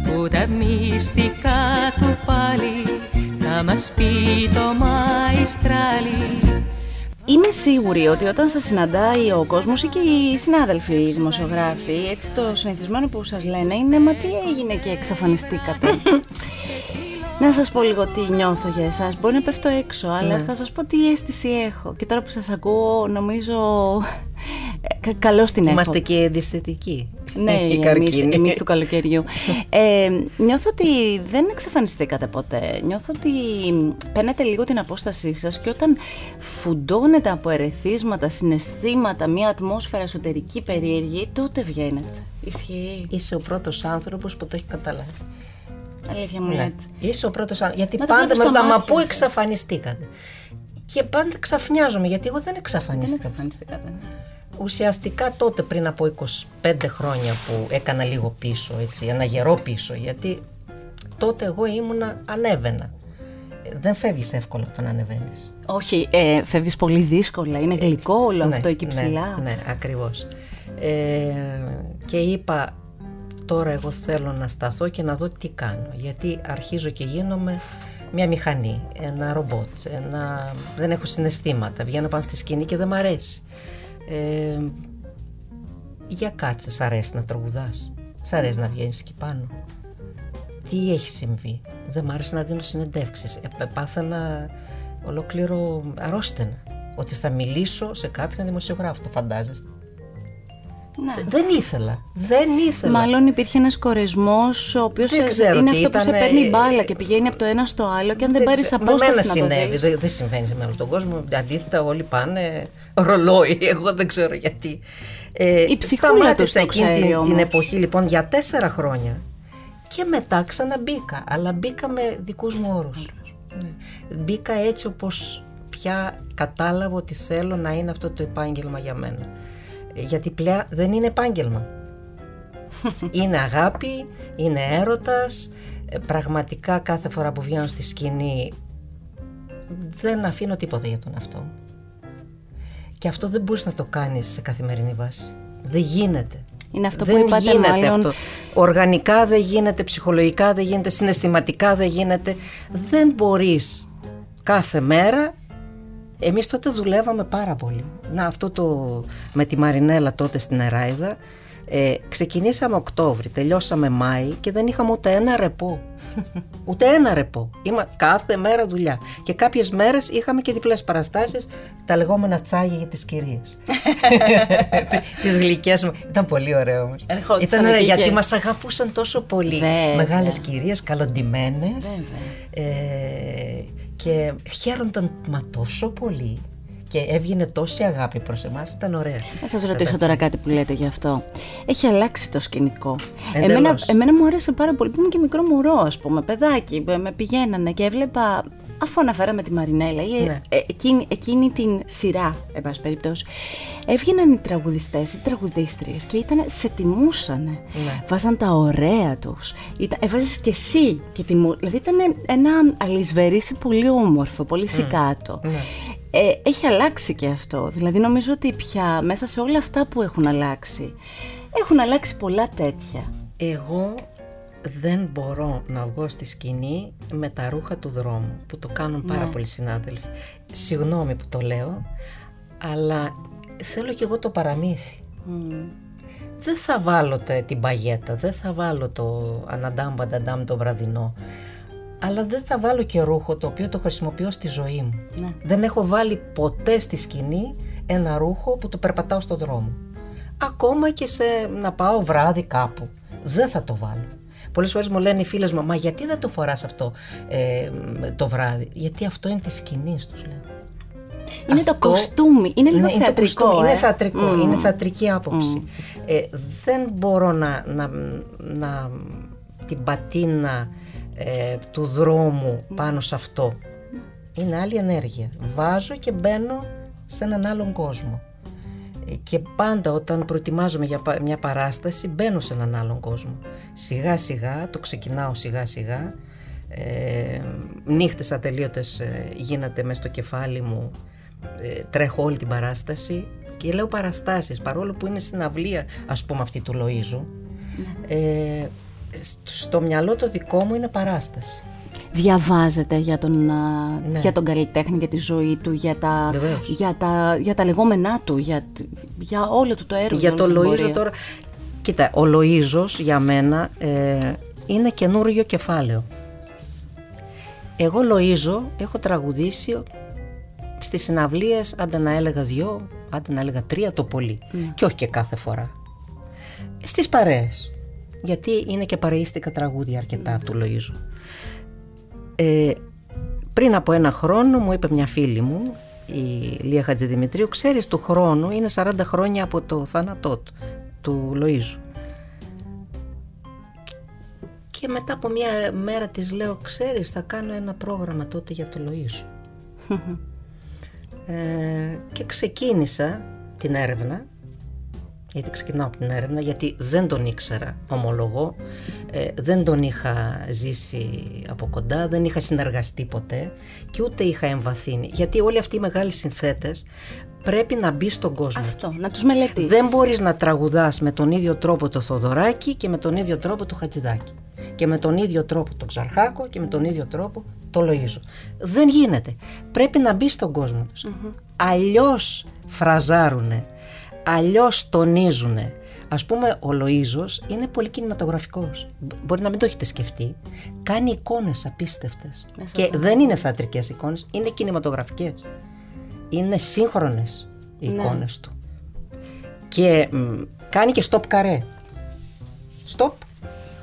που τα μυστικά του πάλι θα μας πει το μαϊστράλι. Είμαι σίγουρη ότι όταν σας συναντάει ο κόσμος ή και οι συνάδελφοι οι δημοσιογράφοι, έτσι το συνηθισμένο που σας λένε είναι «Μα τι έγινε και εξαφανιστήκατε». Να σας πω λίγο τι νιώθω για εσάς. Μπορεί να πέφτω έξω, αλλά ναι. θα σας πω τι αίσθηση έχω. Και τώρα που σας ακούω, νομίζω ε, καλώς την έχω. Είμαστε και ενδυσθετικοί. Ναι, εμείς, εμείς του καλοκαιριού. ε, νιώθω ότι δεν εξαφανιστήκατε ποτέ. Νιώθω ότι παίρνετε λίγο την απόστασή σας και όταν φουντώνετε από ερεθίσματα, συναισθήματα, μια ατμόσφαιρα εσωτερική περίεργη, τότε βγαίνετε. Ισχύει. Είσαι ο πρώτος άνθρωπος που το έχει καταλάβει. Αλήθεια μου ναι. λέτε. Είσαι ο πρώτος άνθρωπος. Γιατί Μα πάντα με ρωτά, μα πού εξαφανιστήκατε; Και πάντα ξαφνιάζομαι, γιατί εγώ δεν εξαφανίστηκα. Δεν εξαφανιστήκατε. Ναι. Ουσιαστικά τότε πριν από 25 χρόνια που έκανα λίγο πίσω, έτσι, ένα γερό πίσω, γιατί τότε εγώ ήμουνα, ανέβαινα. Δεν φεύγεις εύκολα όταν ανεβαίνεις. Όχι, ε, φεύγεις πολύ δύσκολα, είναι γλυκό όλο ναι, αυτό εκεί ψηλά. Ναι, ναι ακριβώς. Ε, και είπα τώρα εγώ θέλω να σταθώ και να δω τι κάνω γιατί αρχίζω και γίνομαι μια μηχανή, ένα ρομπότ, ένα... δεν έχω συναισθήματα, βγαίνω πάνω στη σκηνή και δεν μ' αρέσει. Ε, για κάτσε, σ' αρέσει να τραγουδάς, σ' αρέσει να βγαίνεις εκεί πάνω. Τι έχει συμβεί, δεν μ' άρεσε να δίνω συνεντεύξεις, ε, πάθαινα ολόκληρο αρρώστενα, ότι θα μιλήσω σε κάποιον δημοσιογράφο, το φαντάζεστε; Ναι. Δεν ήθελα. Δεν ήθελα. Μάλλον υπήρχε ένας κορεσμός ο οποίος είναι αυτό που σε παίρνει μπάλα και πηγαίνει από το ένα στο άλλο και αν δεν, δεν πάρεις απόσταση. Με συνέβη. Δεν, δεν συμβαίνει σε όλο τον κόσμο. Αντίθετα, όλοι πάνε ρολόι. Εγώ δεν ξέρω γιατί. Ε, Η σταμάτησα εκείνη την, την εποχή λοιπόν για τέσσερα χρόνια και μετά ξαναμπήκα. Αλλά μπήκα με δικούς μου όρους. Ναι. Μπήκα έτσι όπως πια κατάλαβα ότι θέλω να είναι αυτό το επάγγελμα για μένα. Ε, γιατί πλέον δεν είναι επάγγελμα. είναι αγάπη, είναι έρωτας, ε, πραγματικά κάθε φορά που βγαίνω στη σκηνή δεν αφήνω τίποτα για τον αυτό. Και αυτό δεν μπορείς να το κάνεις σε καθημερινή βάση. Δεν γίνεται. Είναι αυτό δεν που είπατε γίνεται μάλλον... αυτό. Οργανικά δεν γίνεται, ψυχολογικά δεν γίνεται, συναισθηματικά δεν γίνεται. Δεν μπορείς κάθε μέρα εμείς τότε δουλεύαμε πάρα πολύ. Να αυτό το με τη Μαρινέλα τότε στην Εράιδα ε, ξεκινήσαμε Οκτώβρη, τελειώσαμε Μάη και δεν είχαμε ούτε ένα ρεπό. ούτε ένα ρεπό. Είμα κάθε μέρα δουλειά. Και κάποιες μέρες είχαμε και διπλές παραστάσεις, τα λεγόμενα τσάγια για τις κυρίες. τις γλυκές μου. Ήταν πολύ ωραίο όμως. Ήταν ωραίο γιατί μας αγαπούσαν τόσο πολύ. Μεγάλε Μεγάλες κυρίες, καλοντημένες. Ε, και χαίρονταν μα τόσο πολύ και έβγαινε τόση αγάπη προς εμάς, ήταν ωραία. Θα σας ρωτήσω τώρα κάτι που λέτε γι' αυτό. Έχει αλλάξει το σκηνικό. Εμένα, εμένα μου άρεσε πάρα πολύ, που ήμουν και μικρό μωρό ας πούμε, παιδάκι, με πηγαίνανε και έβλεπα αφού αναφέραμε τη Μαρινέλα ή ναι. Ε, εκείνη, εκείνη την σειρά, εν πάση περιπτώσει, έβγαιναν οι τραγουδιστές, οι τραγουδίστριες και ήταν, σε τιμούσανε. Ναι. Βάζαν τα ωραία τους. Έβαζε και εσύ και τιμού. Δηλαδή ήταν ένα αλυσβερίσι πολύ όμορφο, πολύ σικάτο. Ναι. Ε, έχει αλλάξει και αυτό. Δηλαδή νομίζω ότι πια μέσα σε όλα αυτά που έχουν αλλάξει, έχουν αλλάξει πολλά τέτοια. Εγώ δεν μπορώ να βγω στη σκηνή με τα ρούχα του δρόμου που το κάνουν πάρα ναι. πολλοί συνάδελφοι. Συγγνώμη που το λέω, αλλά θέλω κι εγώ το παραμύθι. Δεν θα βάλω την παγέτα, δεν θα βάλω το αναντάμ μπανταντάμ το βραδινό, αλλά δεν θα βάλω και ρούχο το οποίο το χρησιμοποιώ στη ζωή μου. Ναι. Δεν έχω βάλει ποτέ στη σκηνή ένα ρούχο που το περπατάω στο δρόμο. Ακόμα και σε να πάω βράδυ κάπου. Δεν θα το βάλω. Πολλές φορές μου λένε οι φίλες μου, Μα γιατί δεν το φοράς αυτό ε, το βράδυ; Γιατί αυτό είναι της σκηνής τους, λέω. Είναι το κοστούμι, είναι λίγο είναι θεατρικό. Είναι θεατρικό, είναι θεατρική άποψη. Ε, δεν μπορώ να, να, να την πατίνα ε, του δρόμου πάνω σε αυτό. Είναι άλλη ενέργεια. Βάζω και μπαίνω σε έναν άλλον κόσμο και πάντα όταν προετοιμάζομαι για μια παράσταση μπαίνω σε έναν άλλον κόσμο. Σιγά σιγά, το ξεκινάω σιγά σιγά, ε, νύχτες ατελείωτες ε, γίνεται μέσα στο κεφάλι μου, ε, τρέχω όλη την παράσταση και λέω παραστάσεις παρόλο που είναι συναυλία ας πούμε αυτή του Λοΐζου. Ναι. Ε, στο μυαλό το δικό μου είναι παράσταση διαβάζετε για τον, ναι. για τον καλλιτέχνη, για τη ζωή του, για τα, για τα, για τα λεγόμενά του, για, για όλο του το έργο. Για το Λοΐζο τώρα, κοίτα, ο Λοΐζος για μένα ε, είναι καινούριο κεφάλαιο. Εγώ Λοΐζο έχω τραγουδήσει στις συναυλίες, άντε να έλεγα δυο, άντε να έλεγα τρία το πολύ. Ναι. Και όχι και κάθε φορά. Στις παρέες. Γιατί είναι και παρεΐστικα τραγούδια αρκετά του Λοΐζου. Ε, πριν από ένα χρόνο μου είπε μια φίλη μου, η Λία Χατζηδημητρίου, ξέρεις του χρόνου είναι 40 χρόνια από το θάνατό του, του Λοΐζου. Και μετά από μια μέρα της λέω, ξέρεις θα κάνω ένα πρόγραμμα τότε για το Λοΐζου. ε, και ξεκίνησα την έρευνα γιατί ξεκινάω από την έρευνα, γιατί δεν τον ήξερα, ομολογώ, ε, δεν τον είχα ζήσει από κοντά, δεν είχα συνεργαστεί ποτέ και ούτε είχα εμβαθύνει. Γιατί όλοι αυτοί οι μεγάλοι συνθέτες πρέπει να μπει στον κόσμο. Αυτό, να τους μελετήσεις. Δεν μπορείς να τραγουδάς με τον ίδιο τρόπο το Θοδωράκι και με τον ίδιο τρόπο το Χατζηδάκι. Και με τον ίδιο τρόπο το Ξαρχάκο και με τον ίδιο τρόπο το Λοΐζο. Δεν γίνεται. Πρέπει να μπει στον κόσμο τους. mm Αλλιώς φραζάρουνε αλλιώς τονίζουν. Ας πούμε ο Λοΐζος είναι πολύ κινηματογραφικός. Μπορεί να μην το έχετε σκεφτεί. Κάνει εικόνες απίστευτες. και δεν είναι θεατρικές εικόνες, είναι κινηματογραφικές. Είναι σύγχρονες οι ναι. εικόνες του. Και κάνει και stop καρέ. Stop.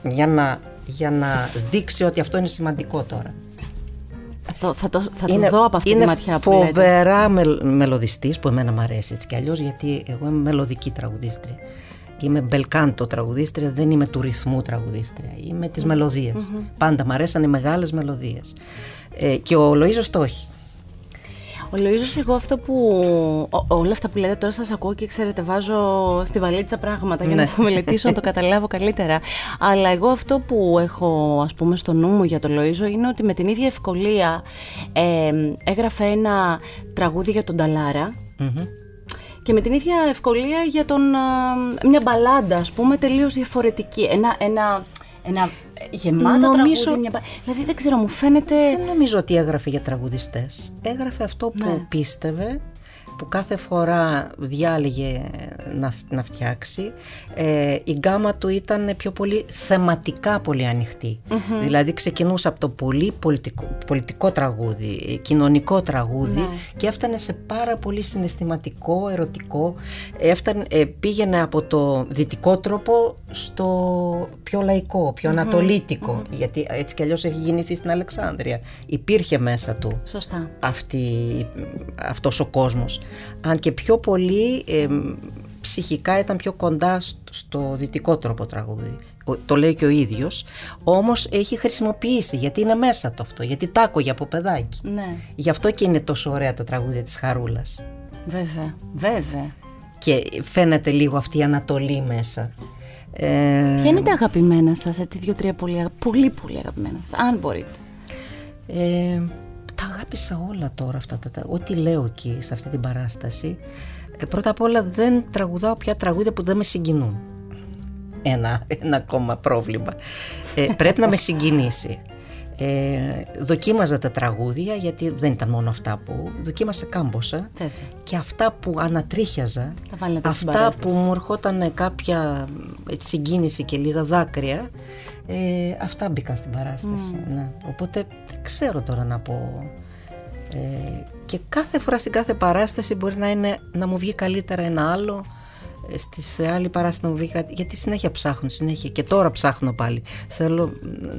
Για να, για να δείξει ότι αυτό είναι σημαντικό τώρα. Θα το, θα το, θα το δω από αυτή είναι τη ματιά που φοβερά με, μελωδιστής που εμένα μου αρέσει έτσι κι αλλιώς γιατί εγώ είμαι μελωδική τραγουδίστρια. Είμαι μπελκάντο τραγουδίστρια, δεν είμαι του ρυθμού τραγουδίστρια. Είμαι της μελωδίας. Πάντα μου αρέσαν οι μεγάλες μελωδίες. Ε, και ο Λοΐζος το έχει. Ο Λοΐζος εγώ αυτό που, όλα αυτά που λέτε τώρα σας ακούω και ξέρετε βάζω στη βαλίτσα πράγματα για να το μελετήσω να το καταλάβω καλύτερα. Αλλά εγώ αυτό που έχω ας πούμε στο νου μου για τον Λοΐζο είναι ότι με την ίδια ευκολία ε, έγραφε ένα τραγούδι για τον ταλαρα και με την ίδια ευκολία για τον, μια μπαλάντα ας πούμε τελείως διαφορετική. Ένα, ένα, ένα γεμάτο νομίζω... τραγούδι. Μια... Δηλαδή δεν ξέρω, μου φαίνεται... Δεν νομίζω ότι έγραφε για τραγουδιστές. Έγραφε αυτό που ναι. πίστευε που κάθε φορά διάλεγε να, να φτιάξει ε, η γκάμα του ήταν πιο πολύ θεματικά πολύ δηλαδή ξεκινούσε από το πολύ πολιτικό, πολιτικό τραγούδι κοινωνικό τραγούδι ναι. και έφτανε σε πάρα πολύ συναισθηματικό, ερωτικό. Έφτανε, ε, πήγαινε από το δυτικό τρόπο στο πιο λαϊκό, πιο ανατολιτικο γιατί έτσι κι αλλιώς έχει γεννηθεί στην Αλεξάνδρεια. Υπήρχε μέσα του Σωστά. Αυτή, αυτός ο κόσμος αν και πιο πολύ ψυχικά ήταν πιο κοντά στο, δυτικό τρόπο τραγούδι. Το λέει και ο ίδιος, όμως έχει χρησιμοποιήσει γιατί είναι μέσα το αυτό, γιατί τα άκουγε από παιδάκι. Ναι. Γι' αυτό και είναι τόσο ωραία τα τραγούδια της Χαρούλας. Βέβαια, βέβαια. Και φαίνεται λίγο αυτή η Ανατολή μέσα. Ε... Ποια είναι τα αγαπημένα σας, έτσι δύο-τρία πολύ, πολύ πολύ αγαπημένα σας, αν μπορείτε. Ε, τα αγάπησα όλα τώρα αυτά, τα, ό,τι λέω εκεί σε αυτή την παράσταση. Ε, πρώτα απ' όλα δεν τραγουδάω πια τραγούδια που δεν με συγκινούν. Ένα, ένα ακόμα πρόβλημα. Ε, πρέπει να με συγκινήσει. Ε, δοκίμαζα τα τραγούδια γιατί δεν ήταν μόνο αυτά που δοκίμασα κάμποσα και αυτά που ανατρίχιαζα αυτά που μου ερχόταν κάποια συγκίνηση και λίγα δάκρυα ε, αυτά μπήκαν στην παράσταση. Ναι. Οπότε δεν ξέρω τώρα να πω. Ε, και κάθε φορά στην κάθε παράσταση μπορεί να, είναι, να μου βγει καλύτερα ένα άλλο ε, στη άλλη παράσταση να μου βγει κάτι. Γιατί συνέχεια ψάχνω συνέχεια. Και τώρα ψάχνω πάλι. Θέλω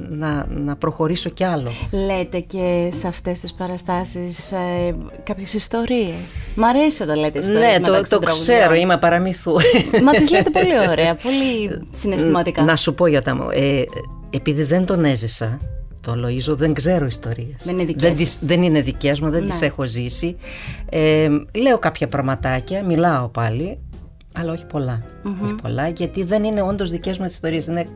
να, να προχωρήσω κι άλλο. Λέτε και σε αυτές τις παραστάσεις ε, κάποιες ιστορίες. Μ' αρέσει όταν λέτε ιστορίες Ναι το, το ξέρω είμαι παραμύθου. Μα τις λέτε πολύ ωραία πολύ συναισθηματικά. Να σου πω Γιώτα μου ε, επειδή δεν τον έζησα το Λοΐζο δεν ξέρω ιστορίες. Δεν είναι δικές, δεν, δεν είναι δικές μου, δεν ναι. τις έχω ζήσει. Ε, λέω κάποια πραγματάκια, μιλάω πάλι, αλλά όχι Όχι πολλά, γιατί δεν είναι όντως δικές μου ιστορίες, είναι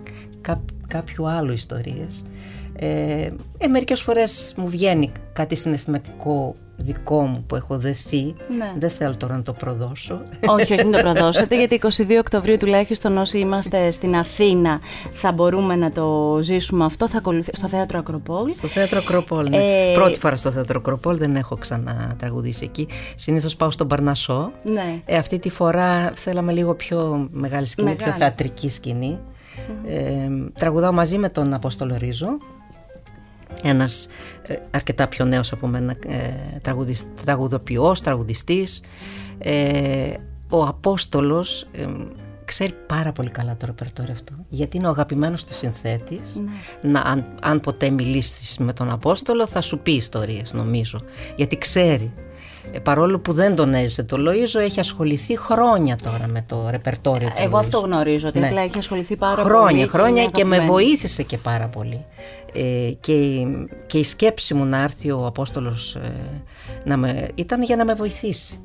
κά, κάποιου άλλου ιστορίες. Ε, ε, μερικές φορές μου βγαίνει κάτι συναισθηματικό δικό μου που έχω δεθεί. Ναι. Δεν θέλω τώρα να το προδώσω. Όχι, όχι, να το προδώσετε, γιατί 22 Οκτωβρίου τουλάχιστον όσοι είμαστε στην Αθήνα θα μπορούμε να το ζήσουμε αυτό. Θα ακολουθεί στο θέατρο Ακροπόλ. Στο θέατρο Ακροπόλ, ναι. Ε... Πρώτη φορά στο θέατρο Ακροπόλ, δεν έχω ξανατραγουδήσει εκεί. Συνήθως πάω στον Παρνασό. Ναι. Ε, αυτή τη φορά θέλαμε λίγο πιο μεγάλη σκηνή, πιο θεατρική σκηνή. Ε, τραγουδάω μαζί με τον Απόστολο Ρίζο ένας ε, αρκετά πιο νέος από μένα ε, τραγουδοποιός, τραγουδιστής. Ε, ο Απόστολος ε, ξέρει πάρα πολύ καλά το ρεπερτόριο αυτό γιατί είναι ο αγαπημένος του συνθέτης. Ναι. να, αν, αν ποτέ μιλήσεις με τον Απόστολο θα σου πει ιστορίες νομίζω. Γιατί ξέρει ε, παρόλο που δεν τον έζησε το Λοΐζο έχει ασχοληθεί χρόνια τώρα με το ρεπερτόριο του Εγώ αυτό γνωρίζω ότι ναι. απλά έχει ασχοληθεί πάρα χρόνια, πολύ Χρόνια και, και με βοήθησε και πάρα πολύ ε, και, και η σκέψη μου να έρθει ο Απόστολος ε, να με, ήταν για να με βοηθήσει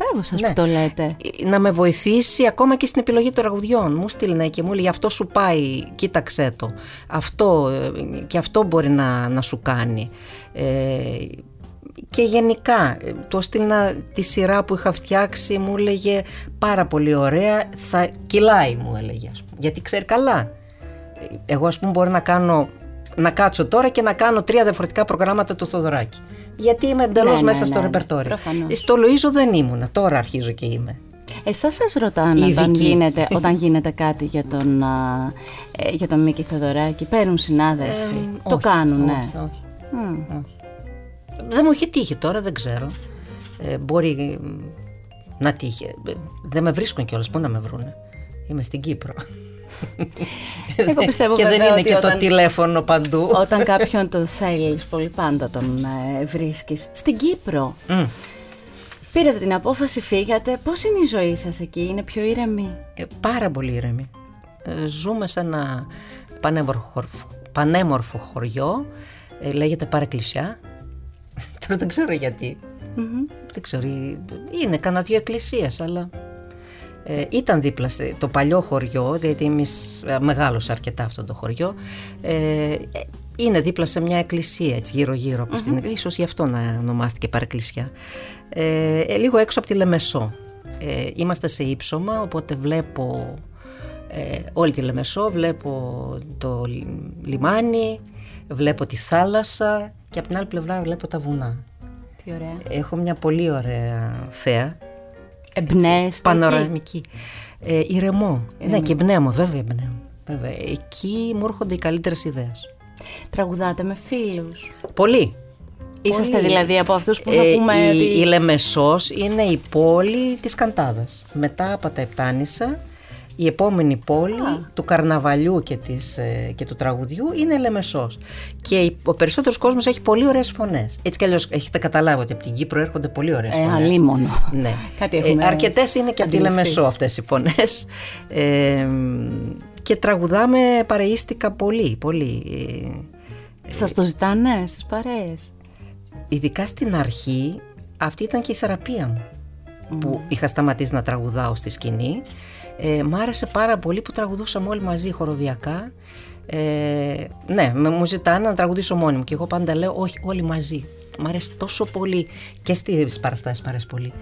Μπράβο σας ναι. που το λέτε. Ε, να με βοηθήσει ακόμα και στην επιλογή των τραγουδιών. Μου στείλνε και μου λέει αυτό σου πάει, κοίταξέ το. Αυτό ε, και αυτό μπορεί να, να σου κάνει. Ε, και γενικά το στείλνα τη σειρά που είχα φτιάξει μου έλεγε πάρα πολύ ωραία θα κυλάει μου έλεγε ας πούμε. γιατί ξέρει καλά εγώ ας πούμε μπορεί να κάνω να κάτσω τώρα και να κάνω τρία διαφορετικά προγράμματα του Θοδωράκη. Γιατί είμαι εντελώς ναι, μέσα ναι, στο ναι, ρεπερτόριο. στο Λοΐζο δεν ήμουνα τώρα αρχίζω και είμαι. Εσάς σας ρωτάνε όταν γίνεται, όταν γίνεται κάτι για τον, ε, για τον Μίκη Θοδωράκη. Παίρνουν συνάδελφοι, ε, το κάνουν όχι, όχι, όχι. Δεν μου έχει τύχει τώρα, δεν ξέρω. Ε, μπορεί να τύχει. Δεν με βρίσκουν κιόλας. Πού να με βρούνε; Είμαι στην Κύπρο. Εγώ πιστεύω και δεν είναι και το τηλέφωνο παντού. Όταν κάποιον το θέλεις πολύ πάντα τον ε, βρίσκεις. Στην Κύπρο. Mm. Πήρατε την απόφαση, φύγατε. Πώς είναι η ζωή σας εκεί, είναι πιο ήρεμη; Ε, πάρα πολύ ήρεμη. Ε, ζούμε σε ένα πανέμορφο, πανέμορφο χωριό, ε, λέγεται Παρακλησιά. Τώρα δεν ξέρω Δεν ξέρω, είναι κανένα δύο εκκλησίες, αλλά ε, ήταν δίπλα το παλιό χωριό, γιατί εμείς ε, μεγάλωσε αρκετά αυτό το χωριό, ε, είναι δίπλα σε μια εκκλησία έτσι γύρω γύρω από αυτήν, mm-hmm. ίσως γι' αυτό να ονομάστηκε παρεκκλησιά. Ε, λίγο έξω από τη Λεμεσό. Ε, είμαστε σε ύψωμα, οπότε βλέπω ε, όλη τη Λεμεσό, βλέπω το λιμάνι, βλέπω τη θάλασσα και από την άλλη πλευρά βλέπω τα βουνά. Τι ωραία. Έχω μια πολύ ωραία θέα Εμπνέστε. Πανοραμική. Ε, ηρεμό. Ναι, και εμπνέω, βέβαια εμπνέω. Βέβαια. Εκεί μου έρχονται οι καλύτερες ιδέες. Τραγουδάτε με φίλους. Πολύ. Είσαστε δηλαδή από αυτούς που θα ε, πούμε... Η, η Λεμεσός είναι η πόλη της Καντάδας. Μετά από τα Επτάνησα η επόμενη πόλη του καρναβαλιού και, της, ε, και του τραγουδιού είναι Λεμεσός. Και ο περισσότερος κόσμος έχει πολύ ωραίες φωνές. Έτσι κι αλλιώς έχετε καταλάβει ότι από την Κύπρο έρχονται πολύ ωραίες ε, φωνές. Αλίμονο. Ναι. Κάτι ε, αρκετές είναι και από τη Λεμεσό αυτές οι φωνές. Ε, και τραγουδάμε παρεΐστικα πολύ, πολύ. Σας το ζητάνε στις παρέες; Ειδικά στην αρχή αυτή ήταν και η θεραπεία μου. Που είχα σταματήσει να τραγουδάω στη σκηνή ε, μ' άρεσε πάρα πολύ που τραγουδούσαμε όλοι μαζί χοροδιακά. Ε, ναι, μου ζητάνε να τραγουδήσω μόνη μου και εγώ πάντα λέω όχι όλοι μαζί. Μ' αρέσει τόσο πολύ και στις παραστάσεις μ' αρέσει πολύ.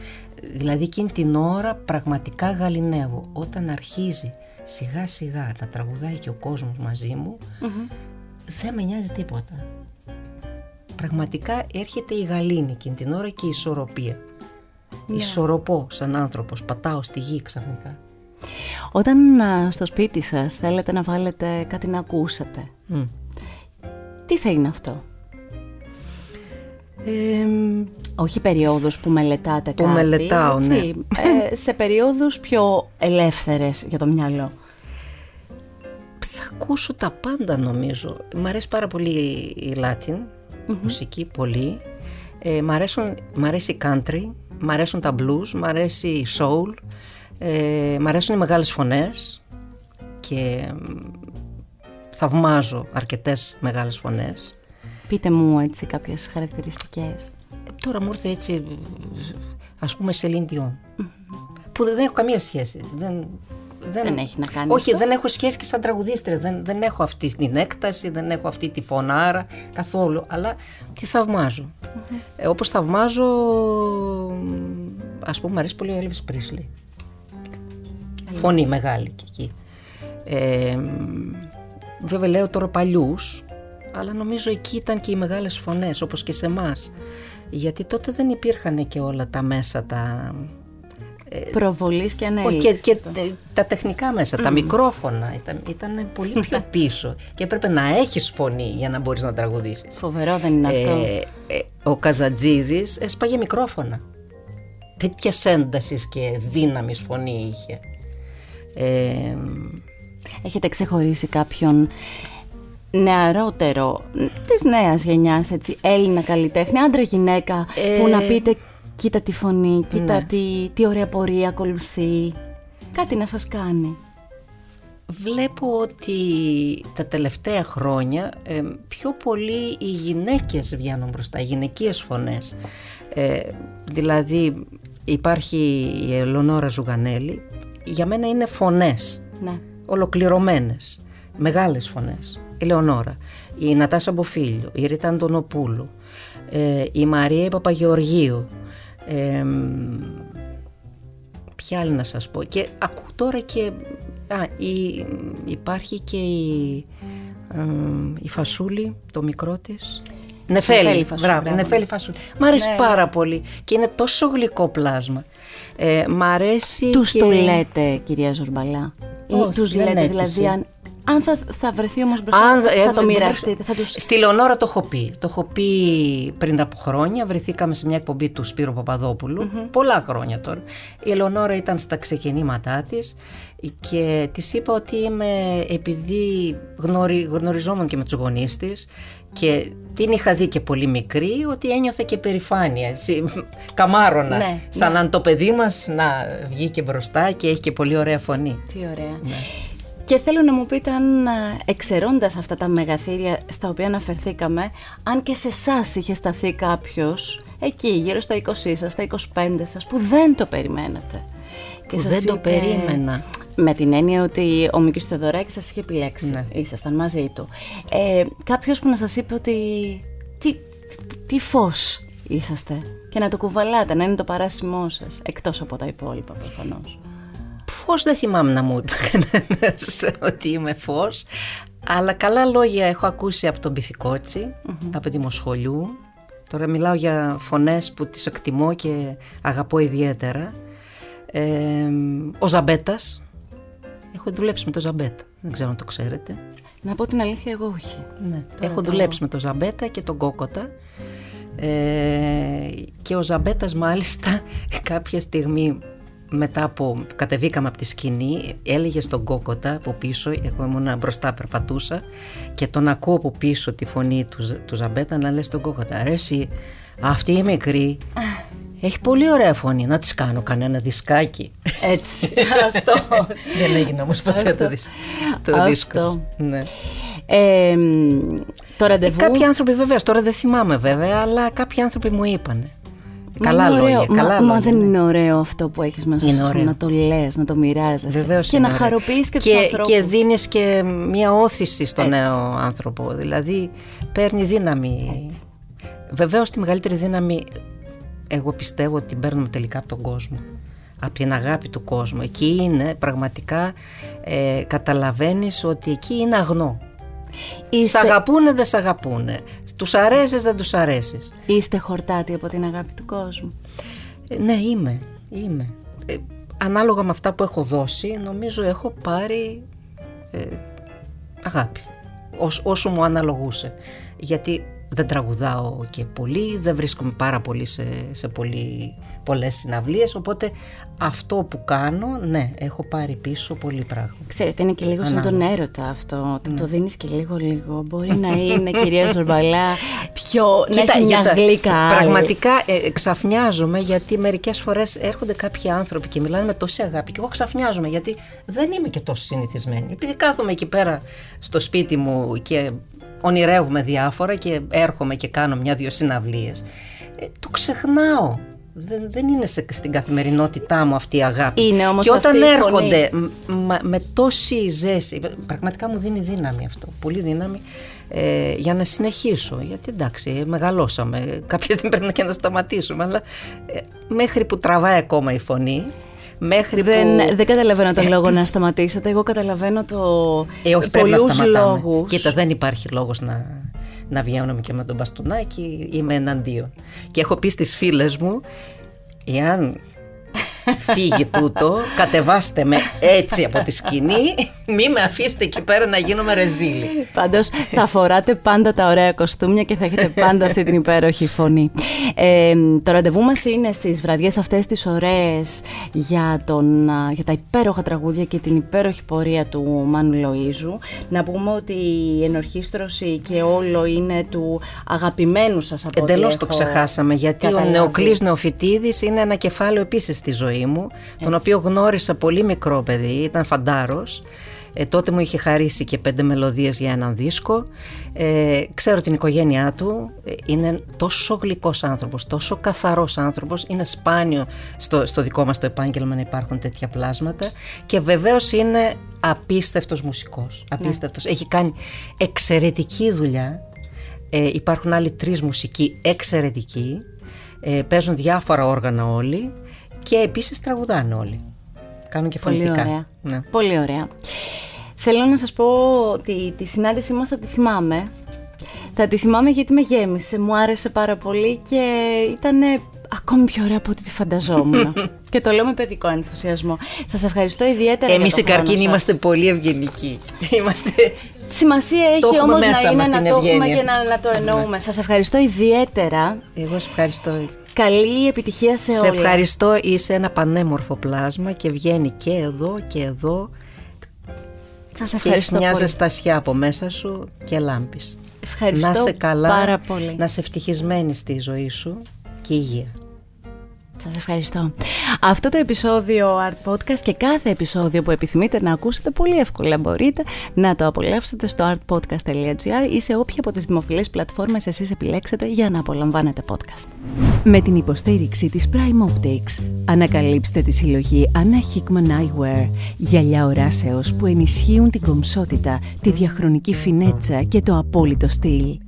Δηλαδή εκείνη την ώρα πραγματικά γαλινεύω. Όταν αρχίζει σιγά σιγά να τραγουδάει και ο κόσμος μαζί μου δεν με νοιάζει τίποτα. Πραγματικά έρχεται η γαλήνη εκείνη την ώρα και η ισορροπία. Yeah. Ισορροπώ σαν άνθρωπος, πατάω στη γη ξαφνικά. Όταν στο σπίτι σας θέλετε να βάλετε κάτι να ακούσετε, τι θα είναι αυτό; Όχι περίοδους που μελετάτε που κάτι, μελετάω, ναι. ε, σε περίοδους πιο ελεύθερες για το μυαλό. Θα ακούσω τα πάντα νομίζω. Μ' αρέσει πάρα πολύ η Latin μουσική, πολύ. Ε, μ, αρέσουν, μ' αρέσει η country, μ' αρέσουν τα blues, μ' αρέσει η soul. Ε, μ' αρέσουν οι μεγάλες φωνές και θαυμάζω αρκετές μεγάλες φωνές. Πείτε μου έτσι κάποιες χαρακτηριστικές. Ε, τώρα μου ήρθε έτσι ας πούμε σε Dion που δεν έχω καμία σχέση. Δεν, δεν, δεν έχει να κάνει Όχι, δεν έχω σχέση και σαν τραγουδίστρια. Δεν, δεν έχω αυτή την έκταση, δεν έχω αυτή τη φωνάρα καθόλου. Αλλά τη θαυμάζω. Ε, όπως θαυμάζω, ας πούμε, μου αρέσει πολύ ο Elvis Presley φωνή μεγάλη και εκεί. Ε, βέβαια λέω τώρα παλιούς, αλλά νομίζω εκεί ήταν και οι μεγάλες φωνές όπως και σε εμάς. Γιατί τότε δεν υπήρχαν και όλα τα μέσα τα... Ε, Προβολής και ανέλυξης. Και, και τα τεχνικά μέσα, τα μικρόφωνα ήταν, ήταν πολύ πιο πίσω και έπρεπε να έχεις φωνή για να μπορείς να τραγουδήσεις. Φοβερό δεν είναι αυτό. Ε, ε, ο Καζατζίδης έσπαγε μικρόφωνα. Τέτοια ένταση και δύναμης φωνή είχε. Έχετε ξεχωρίσει κάποιον νεαρότερο της νέας γενιάς έτσι, Έλληνα καλλιτέχνη, άντρα γυναίκα που να ε, πείτε κοίτα τη φωνή, κοίτα ναι. τι, τι ωραία πορεία ακολουθεί κάτι να σας κάνει Βλέπω ότι τα τελευταία χρόνια πιο πολύ οι γυναίκες βγαίνουν μπροστά, οι γυναικείες φωνές. Ε, δηλαδή υπάρχει η Ελονόρα Ζουγανέλη για μένα είναι φωνές, ναι. ολοκληρωμένες, μεγάλες φωνές. Η Λεωνόρα, η Νατάσα Μποφίλιο, η Ρίτα Αντωνοπούλου, ε, η Μαρία Παπαγεωργίου, ε, ποια άλλη να σας πω. Και ακούω τώρα και α, η, υπάρχει και η, ε, η Φασούλη, το μικρό της. Νεφέλη, Νεφέλη Φασούλη. Μπράβο, Νεφέλη Φασούλη. Μ' αρέσει ναι. πάρα πολύ και είναι τόσο γλυκό πλάσμα. Ε, μ' αρέσει Τους και... το λέτε κυρία Ζορμπαλά; Ή τους λέτε δηλαδή αν, Αν θα, θα βρεθεί όμως μπροστά, Αν, θα, θα το μοιραστείτε. Θα τους... Στη Λεωνόρα το έχω πει. Το έχω πει πριν από χρόνια. Βρεθήκαμε σε μια εκπομπή του Σπύρου Παπαδόπουλου. Πολλά χρόνια τώρα. Η Λεωνόρα ήταν στα ξεκινήματά της και της είπα ότι είμαι, επειδή γνωρι, γνωριζόμουν και με τους γονείς της και την είχα δει και πολύ μικρή, ότι ένιωθε και περηφάνεια. Έτσι, καμάρωνα. Ναι, σαν ναι. αν το παιδί μας να βγει και μπροστά και έχει και πολύ ωραία φωνή. Τι ωραία. Ναι. Και θέλω να μου πείτε αν εξαιρώντας αυτά τα μεγαθύρια στα οποία αναφερθήκαμε, αν και σε εσάς είχε σταθεί κάποιος εκεί γύρω στα 20 σας, στα 25 σας, που δεν το περιμένατε. Και που δεν το περίμενα. Με την έννοια ότι ο Μίκης Θεοδωράκης σας είχε επιλέξει, ναι. ήσασταν μαζί του. Ε, κάποιος που να σας είπε ότι τι, τι φως είσαστε και να το κουβαλάτε, να είναι το παράσιμό σας, εκτός από τα υπόλοιπα προφανώς. Φως δεν θυμάμαι να μου είπε κανένας ότι είμαι φως, αλλά καλά λόγια έχω ακούσει από τον πυθικοτσι από τη Μοσχολιού. Τώρα μιλάω για φωνές που τις εκτιμώ και αγαπώ ιδιαίτερα. Ε, ο Ζαμπέτας. Έχω δουλέψει με τον Ζαμπέτα. Δεν ξέρω αν το ξέρετε. Να πω την αλήθεια, εγώ όχι. Ναι. Έχω δουλέψει με τον Ζαμπέτα και τον Κόκοτα. Ε, και ο Ζαμπέτας μάλιστα κάποια στιγμή μετά που κατεβήκαμε από τη σκηνή έλεγε στον Κόκοτα από πίσω, εγώ ήμουν μπροστά περπατούσα και τον ακούω από πίσω τη φωνή του, του Ζαμπέτα να λέει στον Κόκοτα αρέσει αυτή η μικρή έχει πολύ ωραία φωνή. Να της κάνω κανένα δισκάκι. Έτσι. Αυτό. Δεν έγινε όμως ποτέ το, το δίσκος. Ναι. Ε, το ραντεβού. Κάποιοι άνθρωποι βέβαια, τώρα δεν θυμάμαι βέβαια, αλλά κάποιοι άνθρωποι μου είπαν. Καλά λόγια, καλά μα, Μα δεν είναι ωραίο αυτό που έχεις μέσα σου, να το λες, να το μοιράζεσαι Βεβαίως και να χαροποιείς και, και τους ανθρώπους. Και δίνεις και μια όθηση στον νέο άνθρωπο, δηλαδή παίρνει δύναμη. Βεβαίως τη μεγαλύτερη δύναμη εγώ πιστεύω ότι την παίρνουμε τελικά από τον κόσμο. Από την αγάπη του κόσμου. Εκεί είναι πραγματικά ε, καταλαβαίνεις ότι εκεί είναι αγνό. Είστε... Σ' αγαπούνε δεν σ' αγαπούνε. Τους αρέσεις δεν τους αρέσεις. Είστε χορτάτοι από την αγάπη του κόσμου. Ε, Ναι είμαι, είμαι. Ε, Ανάλογα με αυτά που έχω δώσει Νομίζω έχω πάρει ε, αγάπη. Όσο μου αναλογούσε. Γιατί δεν τραγουδάω και πολύ, δεν βρίσκομαι πάρα πολύ σε, σε πολύ, πολλές συναυλίες, οπότε αυτό που κάνω, ναι, έχω πάρει πίσω πολύ πράγμα. Ξέρετε, είναι και λίγο σαν τον έρωτα αυτό, ναι. το δίνεις και λίγο-λίγο, μπορεί να είναι κυρία Ζορμπαλά πιο, Κοίτα, να έχει μια γλύκα Πραγματικά ε, ξαφνιάζομαι γιατί μερικές φορές έρχονται κάποιοι άνθρωποι και μιλάνε με τόση αγάπη και εγώ ξαφνιάζομαι γιατί δεν είμαι και τόσο συνηθισμένη. Επειδή κάθομαι εκεί πέρα στο σπίτι μου και ονειρεύουμε διάφορα και έρχομαι και κάνω μια-δυο συναυλίες. Ε, το ξεχνάω. Δεν, δεν είναι σε, στην καθημερινότητά μου αυτή η αγάπη. Είναι όμως και όταν έρχονται με τόση ζέση, πραγματικά μου δίνει δύναμη αυτό, πολύ δύναμη ε, για να συνεχίσω. Γιατί εντάξει, μεγαλώσαμε, κάποια στιγμή πρέπει και να σταματήσουμε, αλλά ε, μέχρι που τραβάει ακόμα η φωνή, Μέχρι δεν, που... δεν καταλαβαίνω τον λόγο να σταματήσετε. Εγώ καταλαβαίνω το. Ε, όχι, πρέπει να σταματάμε. Κοίτα, δεν υπάρχει λόγος να, να βγαίνουμε και με τον μπαστούνάκι. Είμαι εναντίον. Και έχω πει στις φίλες μου, εάν φύγει τούτο, κατεβάστε με έτσι από τη σκηνή, μη με αφήσετε εκεί πέρα να γίνομαι ρεζίλη. Πάντως θα φοράτε πάντα τα ωραία κοστούμια και θα έχετε πάντα αυτή την υπέροχη φωνή. Ε, το ραντεβού μας είναι στις βραδιές αυτές τις ωραίες για, τον, για τα υπέροχα τραγούδια και την υπέροχη πορεία του Μάνου Λοΐζου. Να πούμε ότι η ενορχίστρωση και όλο είναι του αγαπημένου σας από Εντελώς το ξεχάσαμε γιατί ο Νεοκλής Νεοφυτίδης είναι ένα κεφάλαιο επίσης στη ζωή μου, τον οποίο γνώρισα πολύ μικρό παιδί, ήταν φαντάρος. Ε, τότε μου είχε χαρίσει και πέντε μελωδίες για έναν δίσκο. Ε, ξέρω την οικογένειά του, ε, είναι τόσο γλυκός άνθρωπος, τόσο καθαρός άνθρωπος. Είναι σπάνιο στο, στο δικό μας το επάγγελμα να υπάρχουν τέτοια πλάσματα. Και βεβαίως είναι απίστευτος μουσικός. Ναι. Απίστευτος. Έχει κάνει εξαιρετική δουλειά. Ε, υπάρχουν άλλοι τρεις μουσικοί εξαιρετικοί. Ε, παίζουν διάφορα όργανα όλοι και επίσης τραγουδάνε όλοι. Κάνουν και φωνητικά. Πολύ ωραία. Ναι. Πολύ ωραία. Θέλω να σας πω ότι τη συνάντησή μας θα τη θυμάμαι. Θα τη θυμάμαι γιατί με γέμισε, μου άρεσε πάρα πολύ και ήταν ακόμη πιο ωραία από ό,τι τη φανταζόμουν. και το λέω με παιδικό ενθουσιασμό. Σας ευχαριστώ ιδιαίτερα. Εμείς οι καρκίνοι είμαστε πολύ ευγενικοί. Είμαστε... Σημασία έχει όμως να είναι να το έχουμε και να, να το εννοούμε. Ναι. Σας ευχαριστώ ιδιαίτερα. Εγώ σε ευχαριστώ. Καλή επιτυχία σε, σε όλα. Σε ευχαριστώ. Είσαι ένα πανέμορφο πλάσμα και βγαίνει και εδώ και εδώ. Σας ευχαριστώ και έχει μια ζεστασιά από μέσα σου και λάμπεις. Ευχαριστώ να σε καλά, πάρα πολύ. να σε ευτυχισμένη στη ζωή σου και υγεία. Σας ευχαριστώ. Αυτό το επεισόδιο Art Podcast και κάθε επεισόδιο που επιθυμείτε να ακούσετε πολύ εύκολα μπορείτε να το απολαύσετε στο artpodcast.gr ή σε όποια από τις δημοφιλές πλατφόρμες εσείς επιλέξετε για να απολαμβάνετε podcast. Με την υποστήριξη της Prime Optics ανακαλύψτε τη συλλογή Anna Hickman Eyewear γυαλιά οράσεως που ενισχύουν την κομψότητα, τη διαχρονική φινέτσα και το απόλυτο στυλ.